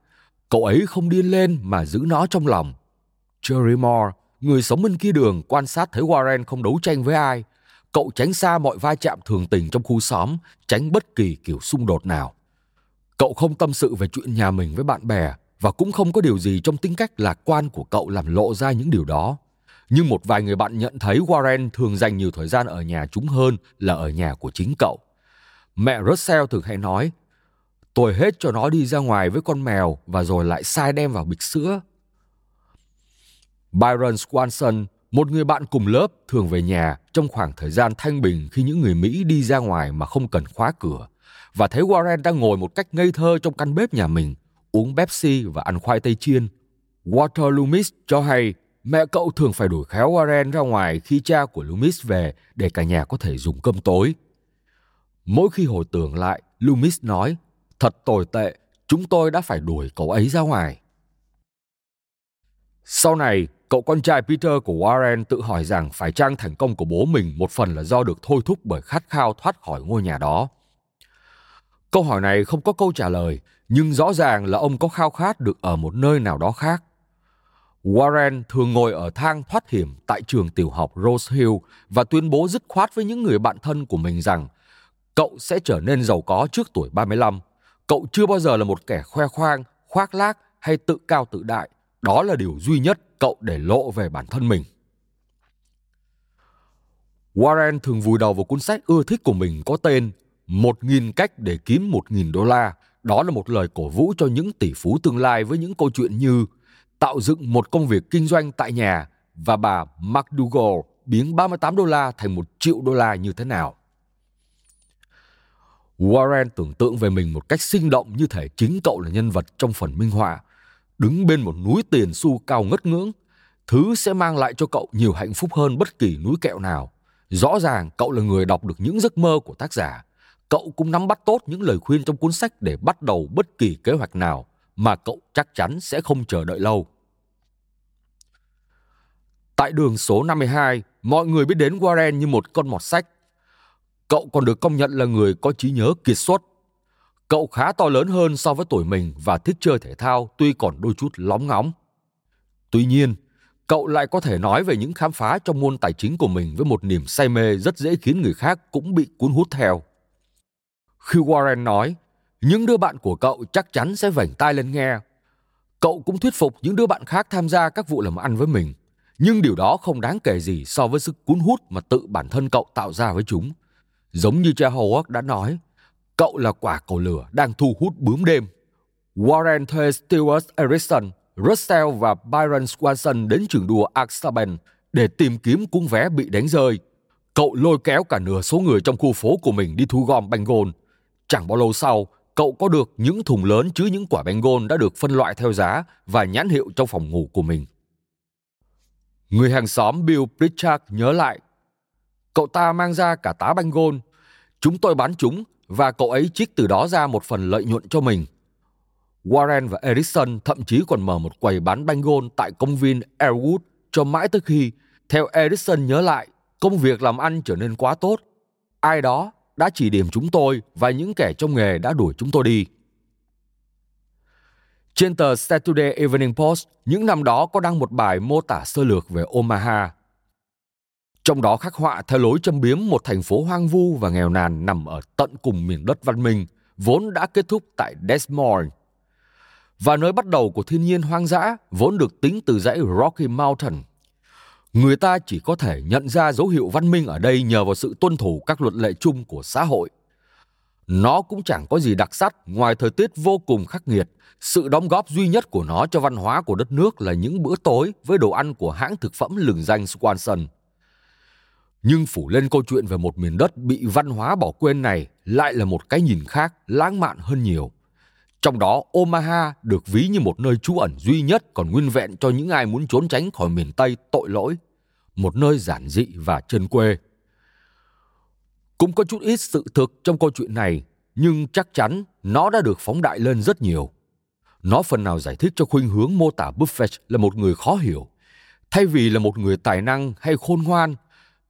S2: cậu ấy không điên lên mà giữ nó trong lòng. Jerry Moore, người sống bên kia đường quan sát thấy Warren không đấu tranh với ai. cậu tránh xa mọi va chạm thường tình trong khu xóm, tránh bất kỳ kiểu xung đột nào. Cậu không tâm sự về chuyện nhà mình với bạn bè và cũng không có điều gì trong tính cách lạc quan của cậu làm lộ ra những điều đó. Nhưng một vài người bạn nhận thấy Warren thường dành nhiều thời gian ở nhà chúng hơn là ở nhà của chính cậu. Mẹ Russell thường hay nói, tôi hết cho nó đi ra ngoài với con mèo và rồi lại sai đem vào bịch sữa. Byron Swanson, một người bạn cùng lớp thường về nhà trong khoảng thời gian thanh bình khi những người Mỹ đi ra ngoài mà không cần khóa cửa và thấy Warren đang ngồi một cách ngây thơ trong căn bếp nhà mình, uống Pepsi và ăn khoai tây chiên. Walter Loomis cho hay mẹ cậu thường phải đuổi khéo Warren ra ngoài khi cha của Loomis về để cả nhà có thể dùng cơm tối. Mỗi khi hồi tưởng lại, Loomis nói, thật tồi tệ, chúng tôi đã phải đuổi cậu ấy ra ngoài. Sau này, cậu con trai Peter của Warren tự hỏi rằng phải chăng thành công của bố mình một phần là do được thôi thúc bởi khát khao thoát khỏi ngôi nhà đó. Câu hỏi này không có câu trả lời, nhưng rõ ràng là ông có khao khát được ở một nơi nào đó khác. Warren thường ngồi ở thang thoát hiểm tại trường tiểu học Rose Hill và tuyên bố dứt khoát với những người bạn thân của mình rằng cậu sẽ trở nên giàu có trước tuổi 35. Cậu chưa bao giờ là một kẻ khoe khoang, khoác lác hay tự cao tự đại. Đó là điều duy nhất cậu để lộ về bản thân mình. Warren thường vùi đầu vào cuốn sách ưa thích của mình có tên một nghìn cách để kiếm một nghìn đô la. Đó là một lời cổ vũ cho những tỷ phú tương lai với những câu chuyện như tạo dựng một công việc kinh doanh tại nhà và bà McDougall biến 38 đô la thành một triệu đô la như thế nào. Warren tưởng tượng về mình một cách sinh động như thể chính cậu là nhân vật trong phần minh họa, đứng bên một núi tiền xu cao ngất ngưỡng, thứ sẽ mang lại cho cậu nhiều hạnh phúc hơn bất kỳ núi kẹo nào. Rõ ràng cậu là người đọc được những giấc mơ của tác giả. Cậu cũng nắm bắt tốt những lời khuyên trong cuốn sách để bắt đầu bất kỳ kế hoạch nào mà cậu chắc chắn sẽ không chờ đợi lâu. Tại đường số 52, mọi người biết đến Warren như một con mọt sách. Cậu còn được công nhận là người có trí nhớ kiệt xuất. Cậu khá to lớn hơn so với tuổi mình và thích chơi thể thao tuy còn đôi chút lóng ngóng. Tuy nhiên, cậu lại có thể nói về những khám phá trong môn tài chính của mình với một niềm say mê rất dễ khiến người khác cũng bị cuốn hút theo. Khi Warren nói, những đứa bạn của cậu chắc chắn sẽ vảnh tai lên nghe. Cậu cũng thuyết phục những đứa bạn khác tham gia các vụ làm ăn với mình nhưng điều đó không đáng kể gì so với sức cuốn hút mà tự bản thân cậu tạo ra với chúng. Giống như cha Howard đã nói, cậu là quả cầu lửa đang thu hút bướm đêm. Warren thuê Stewart Erickson, Russell và Byron Swanson đến trường đua Axaben để tìm kiếm cuốn vé bị đánh rơi. Cậu lôi kéo cả nửa số người trong khu phố của mình đi thu gom banh gôn. Chẳng bao lâu sau, cậu có được những thùng lớn chứa những quả banh gôn đã được phân loại theo giá và nhãn hiệu trong phòng ngủ của mình. Người hàng xóm Bill Pritchard nhớ lại. Cậu ta mang ra cả tá banh gôn. Chúng tôi bán chúng và cậu ấy trích từ đó ra một phần lợi nhuận cho mình. Warren và Erickson thậm chí còn mở một quầy bán banh gôn tại công viên Elwood cho mãi tới khi, theo Erickson nhớ lại, công việc làm ăn trở nên quá tốt. Ai đó đã chỉ điểm chúng tôi và những kẻ trong nghề đã đuổi chúng tôi đi. Trên tờ Saturday Evening Post, những năm đó có đăng một bài mô tả sơ lược về Omaha. Trong đó khắc họa theo lối châm biếm một thành phố hoang vu và nghèo nàn nằm ở tận cùng miền đất văn minh, vốn đã kết thúc tại Des Moines. Và nơi bắt đầu của thiên nhiên hoang dã vốn được tính từ dãy Rocky Mountain. Người ta chỉ có thể nhận ra dấu hiệu văn minh ở đây nhờ vào sự tuân thủ các luật lệ chung của xã hội. Nó cũng chẳng có gì đặc sắc ngoài thời tiết vô cùng khắc nghiệt sự đóng góp duy nhất của nó cho văn hóa của đất nước là những bữa tối với đồ ăn của hãng thực phẩm lừng danh Swanson. Nhưng phủ lên câu chuyện về một miền đất bị văn hóa bỏ quên này lại là một cái nhìn khác, lãng mạn hơn nhiều. Trong đó, Omaha được ví như một nơi trú ẩn duy nhất còn nguyên vẹn cho những ai muốn trốn tránh khỏi miền Tây tội lỗi. Một nơi giản dị và chân quê. Cũng có chút ít sự thực trong câu chuyện này, nhưng chắc chắn nó đã được phóng đại lên rất nhiều. Nó phần nào giải thích cho khuynh hướng mô tả Buffett là một người khó hiểu, thay vì là một người tài năng hay khôn ngoan,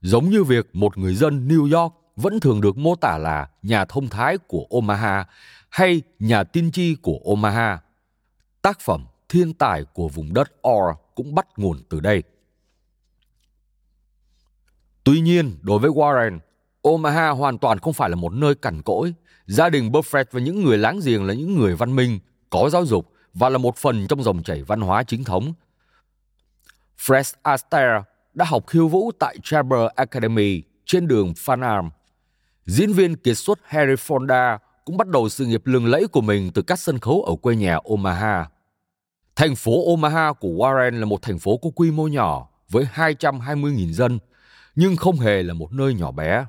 S2: giống như việc một người dân New York vẫn thường được mô tả là nhà thông thái của Omaha hay nhà tiên tri của Omaha. Tác phẩm Thiên tài của vùng đất Or cũng bắt nguồn từ đây. Tuy nhiên, đối với Warren, Omaha hoàn toàn không phải là một nơi cằn cỗi. Gia đình Buffett và những người láng giềng là những người văn minh, có giáo dục và là một phần trong dòng chảy văn hóa chính thống. Fred Astaire đã học khiêu vũ tại Chamber Academy trên đường Farnham. Diễn viên kiệt xuất Harry Fonda cũng bắt đầu sự nghiệp lừng lẫy của mình từ các sân khấu ở quê nhà Omaha. Thành phố Omaha của Warren là một thành phố có quy mô nhỏ với 220.000 dân, nhưng không hề là một nơi nhỏ bé.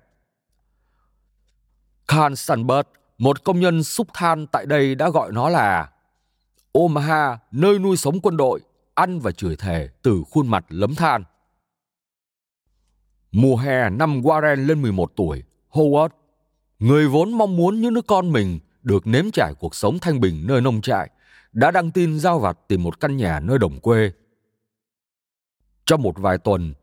S2: Carl Sandberg, một công nhân xúc than tại đây đã gọi nó là Omaha, nơi nuôi sống quân đội, ăn và chửi thề từ khuôn mặt lấm than. Mùa hè năm Warren lên 11 tuổi, Howard, người vốn mong muốn những đứa con mình được nếm trải cuộc sống thanh bình nơi nông trại, đã đăng tin giao vặt tìm một căn nhà nơi đồng quê. Trong một vài tuần,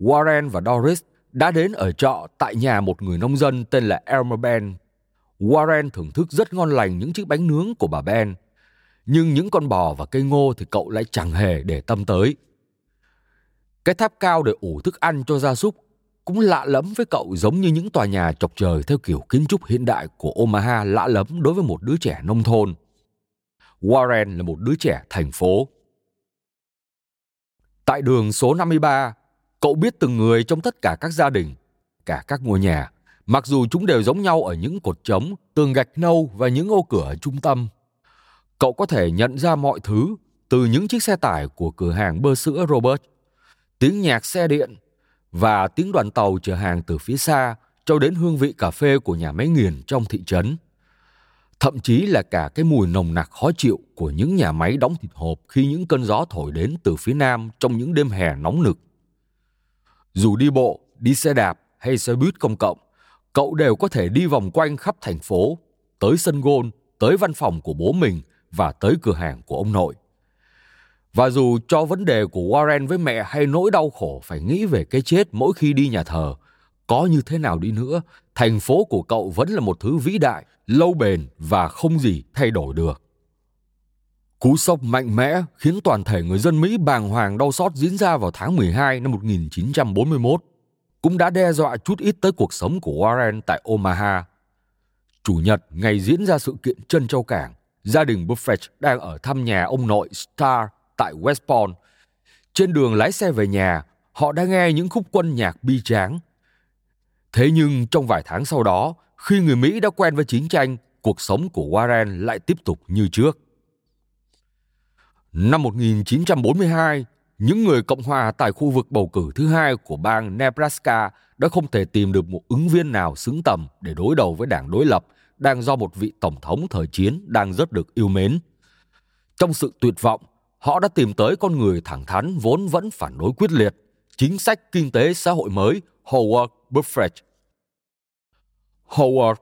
S2: Warren và Doris đã đến ở trọ tại nhà một người nông dân tên là Elmer Ben. Warren thưởng thức rất ngon lành những chiếc bánh nướng của bà Ben, nhưng những con bò và cây ngô thì cậu lại chẳng hề để tâm tới. Cái tháp cao để ủ thức ăn cho gia súc cũng lạ lẫm với cậu giống như những tòa nhà chọc trời theo kiểu kiến trúc hiện đại của Omaha lạ lẫm đối với một đứa trẻ nông thôn. Warren là một đứa trẻ thành phố. Tại đường số 53, cậu biết từng người trong tất cả các gia đình, cả các ngôi nhà, mặc dù chúng đều giống nhau ở những cột trống, tường gạch nâu và những ô cửa ở trung tâm. Cậu có thể nhận ra mọi thứ từ những chiếc xe tải của cửa hàng bơ sữa Robert, tiếng nhạc xe điện và tiếng đoàn tàu chở hàng từ phía xa cho đến hương vị cà phê của nhà máy nghiền trong thị trấn. Thậm chí là cả cái mùi nồng nặc khó chịu của những nhà máy đóng thịt hộp khi những cơn gió thổi đến từ phía nam trong những đêm hè nóng nực. Dù đi bộ, đi xe đạp hay xe buýt công cộng, cậu đều có thể đi vòng quanh khắp thành phố, tới sân gôn, tới văn phòng của bố mình và tới cửa hàng của ông nội. Và dù cho vấn đề của Warren với mẹ hay nỗi đau khổ phải nghĩ về cái chết mỗi khi đi nhà thờ, có như thế nào đi nữa, thành phố của cậu vẫn là một thứ vĩ đại, lâu bền và không gì thay đổi được. Cú sốc mạnh mẽ khiến toàn thể người dân Mỹ bàng hoàng đau xót diễn ra vào tháng 12 năm 1941, cũng đã đe dọa chút ít tới cuộc sống của Warren tại Omaha. Chủ nhật, ngày diễn ra sự kiện chân châu cảng, gia đình Buffett đang ở thăm nhà ông nội Star tại West Palm. Trên đường lái xe về nhà, họ đã nghe những khúc quân nhạc bi tráng. Thế nhưng trong vài tháng sau đó, khi người Mỹ đã quen với chiến tranh, cuộc sống của Warren lại tiếp tục như trước. Năm 1942, những người Cộng hòa tại khu vực bầu cử thứ hai của bang Nebraska đã không thể tìm được một ứng viên nào xứng tầm để đối đầu với đảng đối lập đang do một vị tổng thống thời chiến đang rất được yêu mến. Trong sự tuyệt vọng, họ đã tìm tới con người thẳng thắn vốn vẫn phản đối quyết liệt, chính sách kinh tế xã hội mới Howard Buffett. Howard,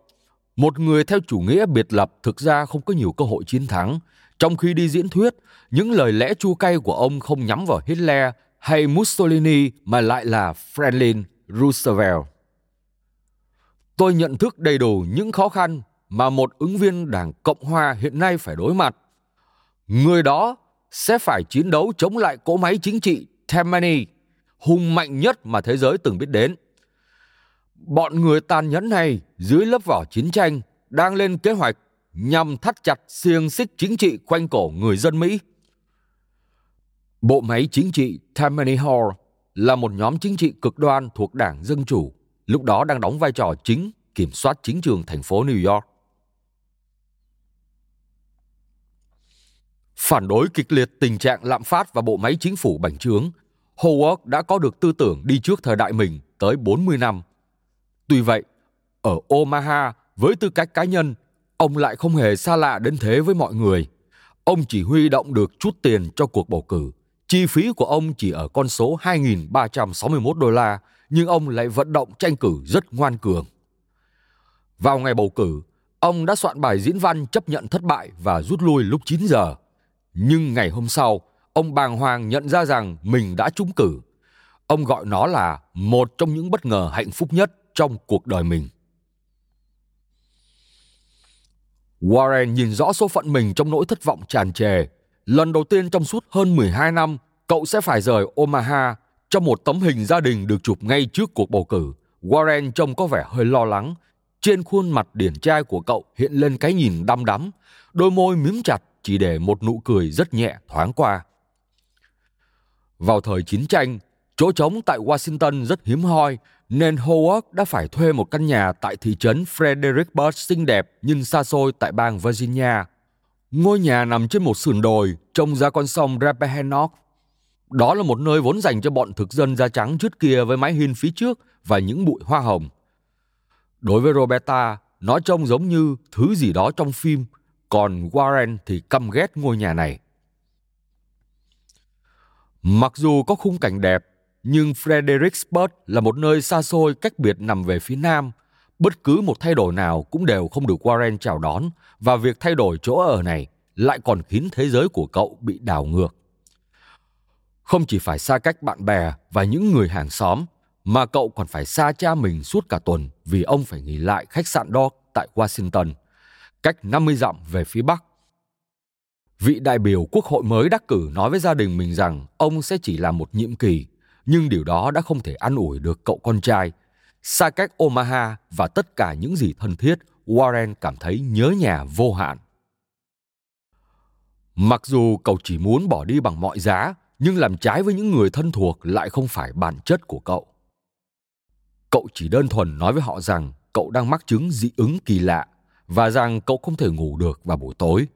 S2: một người theo chủ nghĩa biệt lập thực ra không có nhiều cơ hội chiến thắng, trong khi đi diễn thuyết, những lời lẽ chua cay của ông không nhắm vào Hitler hay Mussolini mà lại là Franklin Roosevelt. Tôi nhận thức đầy đủ những khó khăn mà một ứng viên Đảng Cộng Hòa hiện nay phải đối mặt. Người đó sẽ phải chiến đấu chống lại cỗ máy chính trị Tammany, hung mạnh nhất mà thế giới từng biết đến. Bọn người tàn nhẫn này dưới lớp vỏ chiến tranh đang lên kế hoạch nhằm thắt chặt xiềng xích chính trị quanh cổ người dân Mỹ. Bộ máy chính trị Tammany Hall là một nhóm chính trị cực đoan thuộc Đảng Dân Chủ, lúc đó đang đóng vai trò chính kiểm soát chính trường thành phố New York. Phản đối kịch liệt tình trạng lạm phát và bộ máy chính phủ bành trướng, Howard đã có được tư tưởng đi trước thời đại mình tới 40 năm. Tuy vậy, ở Omaha, với tư cách cá nhân, ông lại không hề xa lạ đến thế với mọi người. Ông chỉ huy động được chút tiền cho cuộc bầu cử. Chi phí của ông chỉ ở con số 2.361 đô la, nhưng ông lại vận động tranh cử rất ngoan cường. Vào ngày bầu cử, ông đã soạn bài diễn văn chấp nhận thất bại và rút lui lúc 9 giờ. Nhưng ngày hôm sau, ông bàng hoàng nhận ra rằng mình đã trúng cử. Ông gọi nó là một trong những bất ngờ hạnh phúc nhất trong cuộc đời mình. Warren nhìn rõ số phận mình trong nỗi thất vọng tràn trề. Lần đầu tiên trong suốt hơn 12 năm, cậu sẽ phải rời Omaha, trong một tấm hình gia đình được chụp ngay trước cuộc bầu cử, Warren trông có vẻ hơi lo lắng. Trên khuôn mặt điển trai của cậu hiện lên cái nhìn đăm đắm, đôi môi mím chặt chỉ để một nụ cười rất nhẹ thoáng qua. Vào thời chiến tranh, chỗ trống tại Washington rất hiếm hoi, nên Howard đã phải thuê một căn nhà tại thị trấn Fredericksburg xinh đẹp nhưng xa xôi tại bang Virginia. Ngôi nhà nằm trên một sườn đồi, trông ra con sông Rappahannock. Đó là một nơi vốn dành cho bọn thực dân da trắng trước kia với mái hiên phía trước và những bụi hoa hồng. Đối với Roberta, nó trông giống như thứ gì đó trong phim, còn Warren thì căm ghét ngôi nhà này. Mặc dù có khung cảnh đẹp, nhưng Fredericksburg là một nơi xa xôi cách biệt nằm về phía nam. Bất cứ một thay đổi nào cũng đều không được Warren chào đón và việc thay đổi chỗ ở này lại còn khiến thế giới của cậu bị đảo ngược. Không chỉ phải xa cách bạn bè và những người hàng xóm, mà cậu còn phải xa cha mình suốt cả tuần vì ông phải nghỉ lại khách sạn đó tại Washington, cách 50 dặm về phía Bắc. Vị đại biểu quốc hội mới đắc cử nói với gia đình mình rằng ông sẽ chỉ làm một nhiệm kỳ, nhưng điều đó đã không thể an ủi được cậu con trai. Xa cách Omaha và tất cả những gì thân thiết, Warren cảm thấy nhớ nhà vô hạn. Mặc dù cậu chỉ muốn bỏ đi bằng mọi giá, nhưng làm trái với những người thân thuộc lại không phải bản chất của cậu. Cậu chỉ đơn thuần nói với họ rằng cậu đang mắc chứng dị ứng kỳ lạ và rằng cậu không thể ngủ được vào buổi tối.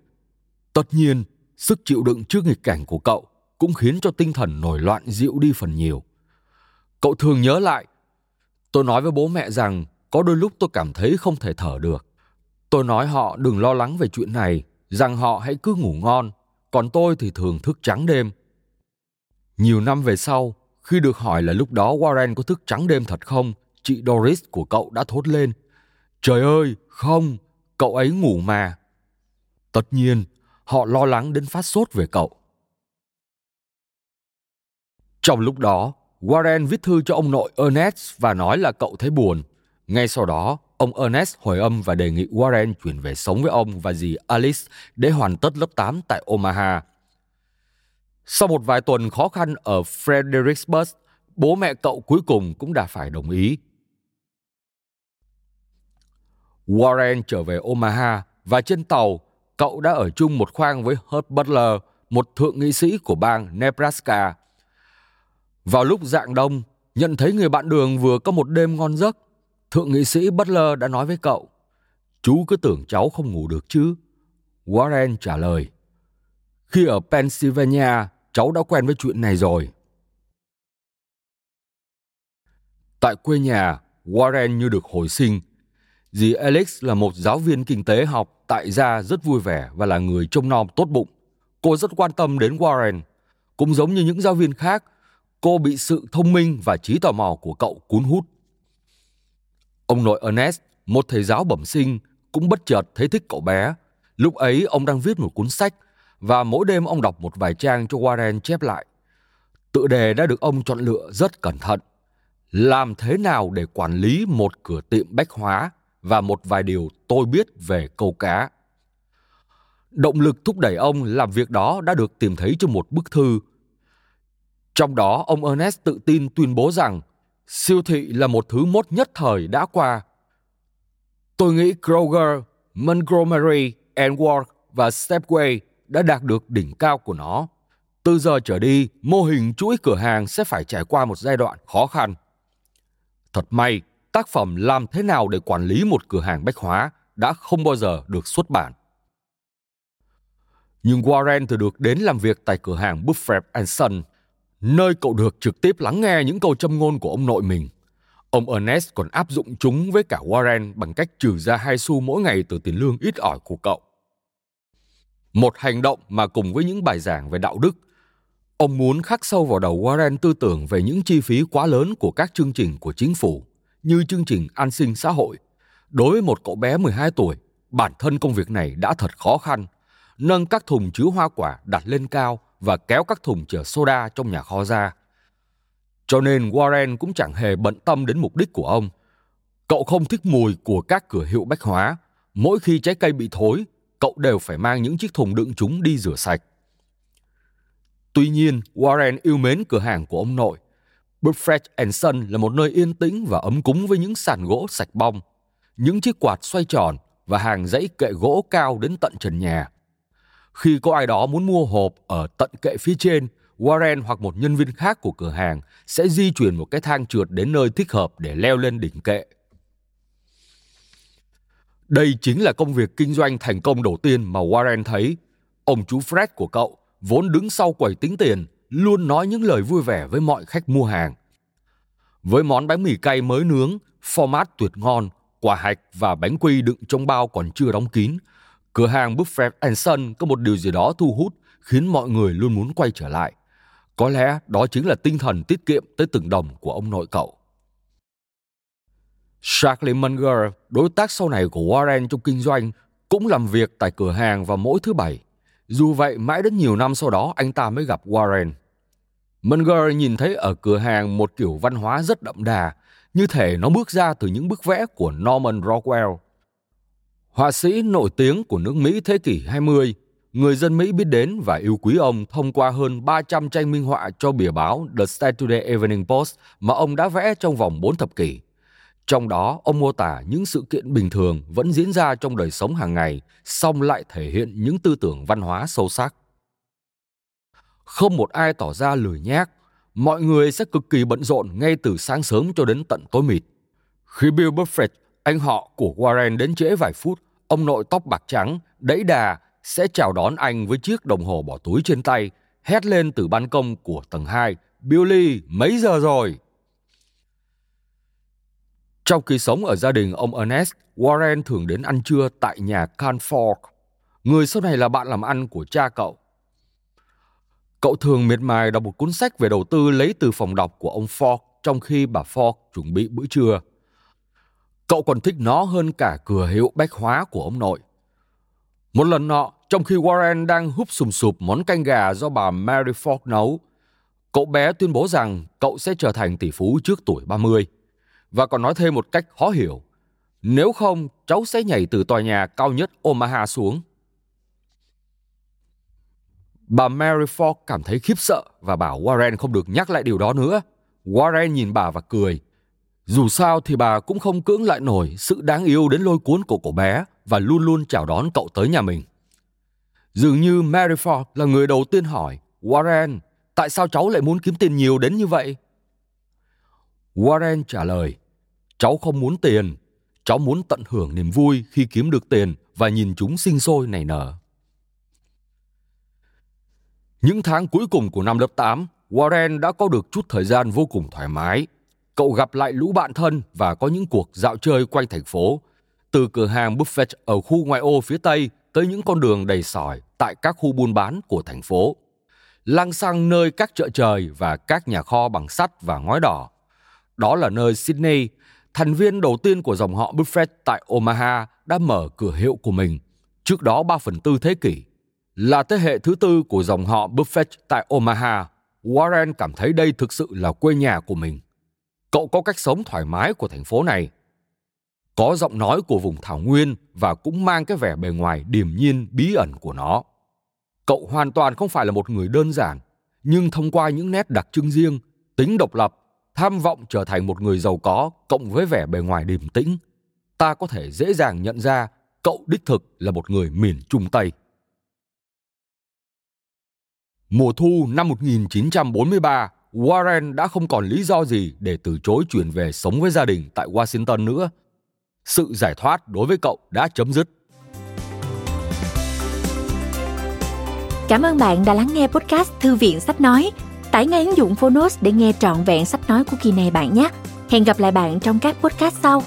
S2: Tất nhiên, sức chịu đựng trước nghịch cảnh của cậu cũng khiến cho tinh thần nổi loạn dịu đi phần nhiều. Cậu thường nhớ lại, tôi nói với bố mẹ rằng có đôi lúc tôi cảm thấy không thể thở được. Tôi nói họ đừng lo lắng về chuyện này, rằng họ hãy cứ ngủ ngon, còn tôi thì thường thức trắng đêm. Nhiều năm về sau, khi được hỏi là lúc đó Warren có thức trắng đêm thật không, chị Doris của cậu đã thốt lên. Trời ơi, không, cậu ấy ngủ mà. Tất nhiên, họ lo lắng đến phát sốt về cậu. Trong lúc đó, Warren viết thư cho ông nội Ernest và nói là cậu thấy buồn. Ngay sau đó, ông Ernest hồi âm và đề nghị Warren chuyển về sống với ông và dì Alice để hoàn tất lớp 8 tại Omaha. Sau một vài tuần khó khăn ở Fredericksburg, bố mẹ cậu cuối cùng cũng đã phải đồng ý. Warren trở về Omaha và trên tàu, cậu đã ở chung một khoang với Herb Butler, một thượng nghị sĩ của bang Nebraska. Vào lúc dạng đông, nhận thấy người bạn đường vừa có một đêm ngon giấc, thượng nghị sĩ Butler đã nói với cậu, chú cứ tưởng cháu không ngủ được chứ. Warren trả lời, khi ở Pennsylvania, cháu đã quen với chuyện này rồi. Tại quê nhà, Warren như được hồi sinh. Dì Alex là một giáo viên kinh tế học tại gia rất vui vẻ và là người trông nom tốt bụng. Cô rất quan tâm đến Warren. Cũng giống như những giáo viên khác, cô bị sự thông minh và trí tò mò của cậu cuốn hút. Ông nội Ernest, một thầy giáo bẩm sinh, cũng bất chợt thấy thích cậu bé. Lúc ấy ông đang viết một cuốn sách và mỗi đêm ông đọc một vài trang cho Warren chép lại. Tự đề đã được ông chọn lựa rất cẩn thận. Làm thế nào để quản lý một cửa tiệm bách hóa và một vài điều tôi biết về câu cá. Động lực thúc đẩy ông làm việc đó đã được tìm thấy trong một bức thư. Trong đó, ông Ernest tự tin tuyên bố rằng siêu thị là một thứ mốt nhất thời đã qua. Tôi nghĩ Kroger, Montgomery, Ward và Stepway đã đạt được đỉnh cao của nó. Từ giờ trở đi, mô hình chuỗi cửa hàng sẽ phải trải qua một giai đoạn khó khăn. Thật may, tác phẩm làm thế nào để quản lý một cửa hàng bách hóa đã không bao giờ được xuất bản. Nhưng Warren thì được đến làm việc tại cửa hàng Buffett Son, nơi cậu được trực tiếp lắng nghe những câu châm ngôn của ông nội mình. Ông Ernest còn áp dụng chúng với cả Warren bằng cách trừ ra hai xu mỗi ngày từ tiền lương ít ỏi của cậu. Một hành động mà cùng với những bài giảng về đạo đức, ông muốn khắc sâu vào đầu Warren tư tưởng về những chi phí quá lớn của các chương trình của chính phủ, như chương trình an sinh xã hội. Đối với một cậu bé 12 tuổi, bản thân công việc này đã thật khó khăn. Nâng các thùng chứa hoa quả đặt lên cao và kéo các thùng chở soda trong nhà kho ra. Cho nên Warren cũng chẳng hề bận tâm đến mục đích của ông. Cậu không thích mùi của các cửa hiệu bách hóa. Mỗi khi trái cây bị thối cậu đều phải mang những chiếc thùng đựng chúng đi rửa sạch. Tuy nhiên, Warren yêu mến cửa hàng của ông nội. Buffett and Son là một nơi yên tĩnh và ấm cúng với những sàn gỗ sạch bong, những chiếc quạt xoay tròn và hàng dãy kệ gỗ cao đến tận trần nhà. Khi có ai đó muốn mua hộp ở tận kệ phía trên, Warren hoặc một nhân viên khác của cửa hàng sẽ di chuyển một cái thang trượt đến nơi thích hợp để leo lên đỉnh kệ. Đây chính là công việc kinh doanh thành công đầu tiên mà Warren thấy. Ông chú Fred của cậu, vốn đứng sau quầy tính tiền, luôn nói những lời vui vẻ với mọi khách mua hàng. Với món bánh mì cay mới nướng, format tuyệt ngon, quả hạch và bánh quy đựng trong bao còn chưa đóng kín, cửa hàng Buffett Son có một điều gì đó thu hút khiến mọi người luôn muốn quay trở lại. Có lẽ đó chính là tinh thần tiết kiệm tới từng đồng của ông nội cậu. Charlie Munger, đối tác sau này của Warren trong kinh doanh, cũng làm việc tại cửa hàng vào mỗi thứ bảy. Dù vậy, mãi đến nhiều năm sau đó anh ta mới gặp Warren. Munger nhìn thấy ở cửa hàng một kiểu văn hóa rất đậm đà, như thể nó bước ra từ những bức vẽ của Norman Rockwell. Họa sĩ nổi tiếng của nước Mỹ thế kỷ 20, người dân Mỹ biết đến và yêu quý ông thông qua hơn 300 tranh minh họa cho bìa báo The Saturday Evening Post mà ông đã vẽ trong vòng 4 thập kỷ. Trong đó, ông mô tả những sự kiện bình thường vẫn diễn ra trong đời sống hàng ngày, song lại thể hiện những tư tưởng văn hóa sâu sắc. Không một ai tỏ ra lười nhác, mọi người sẽ cực kỳ bận rộn ngay từ sáng sớm cho đến tận tối mịt. Khi Bill Buffett, anh họ của Warren đến trễ vài phút, ông nội tóc bạc trắng, đẫy đà, sẽ chào đón anh với chiếc đồng hồ bỏ túi trên tay, hét lên từ ban công của tầng 2, Billy, mấy giờ rồi? Trong khi sống ở gia đình ông Ernest, Warren thường đến ăn trưa tại nhà Canfor, người sau này là bạn làm ăn của cha cậu. Cậu thường miệt mài đọc một cuốn sách về đầu tư lấy từ phòng đọc của ông Ford trong khi bà Ford chuẩn bị bữa trưa. Cậu còn thích nó hơn cả cửa hiệu bách hóa của ông nội. Một lần nọ, trong khi Warren đang húp sùm sụp món canh gà do bà Mary Ford nấu, cậu bé tuyên bố rằng cậu sẽ trở thành tỷ phú trước tuổi 30 và còn nói thêm một cách khó hiểu. Nếu không, cháu sẽ nhảy từ tòa nhà cao nhất Omaha xuống. Bà Mary Ford cảm thấy khiếp sợ và bảo Warren không được nhắc lại điều đó nữa. Warren nhìn bà và cười. Dù sao thì bà cũng không cưỡng lại nổi sự đáng yêu đến lôi cuốn của cậu bé và luôn luôn chào đón cậu tới nhà mình. Dường như Mary Ford là người đầu tiên hỏi Warren, tại sao cháu lại muốn kiếm tiền nhiều đến như vậy? Warren trả lời, Cháu không muốn tiền, cháu muốn tận hưởng niềm vui khi kiếm được tiền và nhìn chúng sinh sôi nảy nở. Những tháng cuối cùng của năm lớp 8, Warren đã có được chút thời gian vô cùng thoải mái. Cậu gặp lại lũ bạn thân và có những cuộc dạo chơi quanh thành phố, từ cửa hàng buffet ở khu ngoại ô phía Tây tới những con đường đầy sỏi tại các khu buôn bán của thành phố. lang sang nơi các chợ trời và các nhà kho bằng sắt và ngói đỏ. Đó là nơi Sydney thành viên đầu tiên của dòng họ Buffett tại Omaha đã mở cửa hiệu của mình, trước đó 3 phần tư thế kỷ. Là thế hệ thứ tư của dòng họ Buffett tại Omaha, Warren cảm thấy đây thực sự là quê nhà của mình. Cậu có cách sống thoải mái của thành phố này. Có giọng nói của vùng thảo nguyên và cũng mang cái vẻ bề ngoài điềm nhiên bí ẩn của nó. Cậu hoàn toàn không phải là một người đơn giản, nhưng thông qua những nét đặc trưng riêng, tính độc lập tham vọng trở thành một người giàu có cộng với vẻ bề ngoài điềm tĩnh, ta có thể dễ dàng nhận ra cậu đích thực là một người miền Trung Tây. Mùa thu năm 1943, Warren đã không còn lý do gì để từ chối chuyển về sống với gia đình tại Washington nữa. Sự giải thoát đối với cậu đã chấm dứt.
S1: Cảm ơn bạn đã lắng nghe podcast Thư viện Sách Nói Tải ngay ứng dụng Phonos để nghe trọn vẹn sách nói của kỳ này bạn nhé. Hẹn gặp lại bạn trong các podcast sau.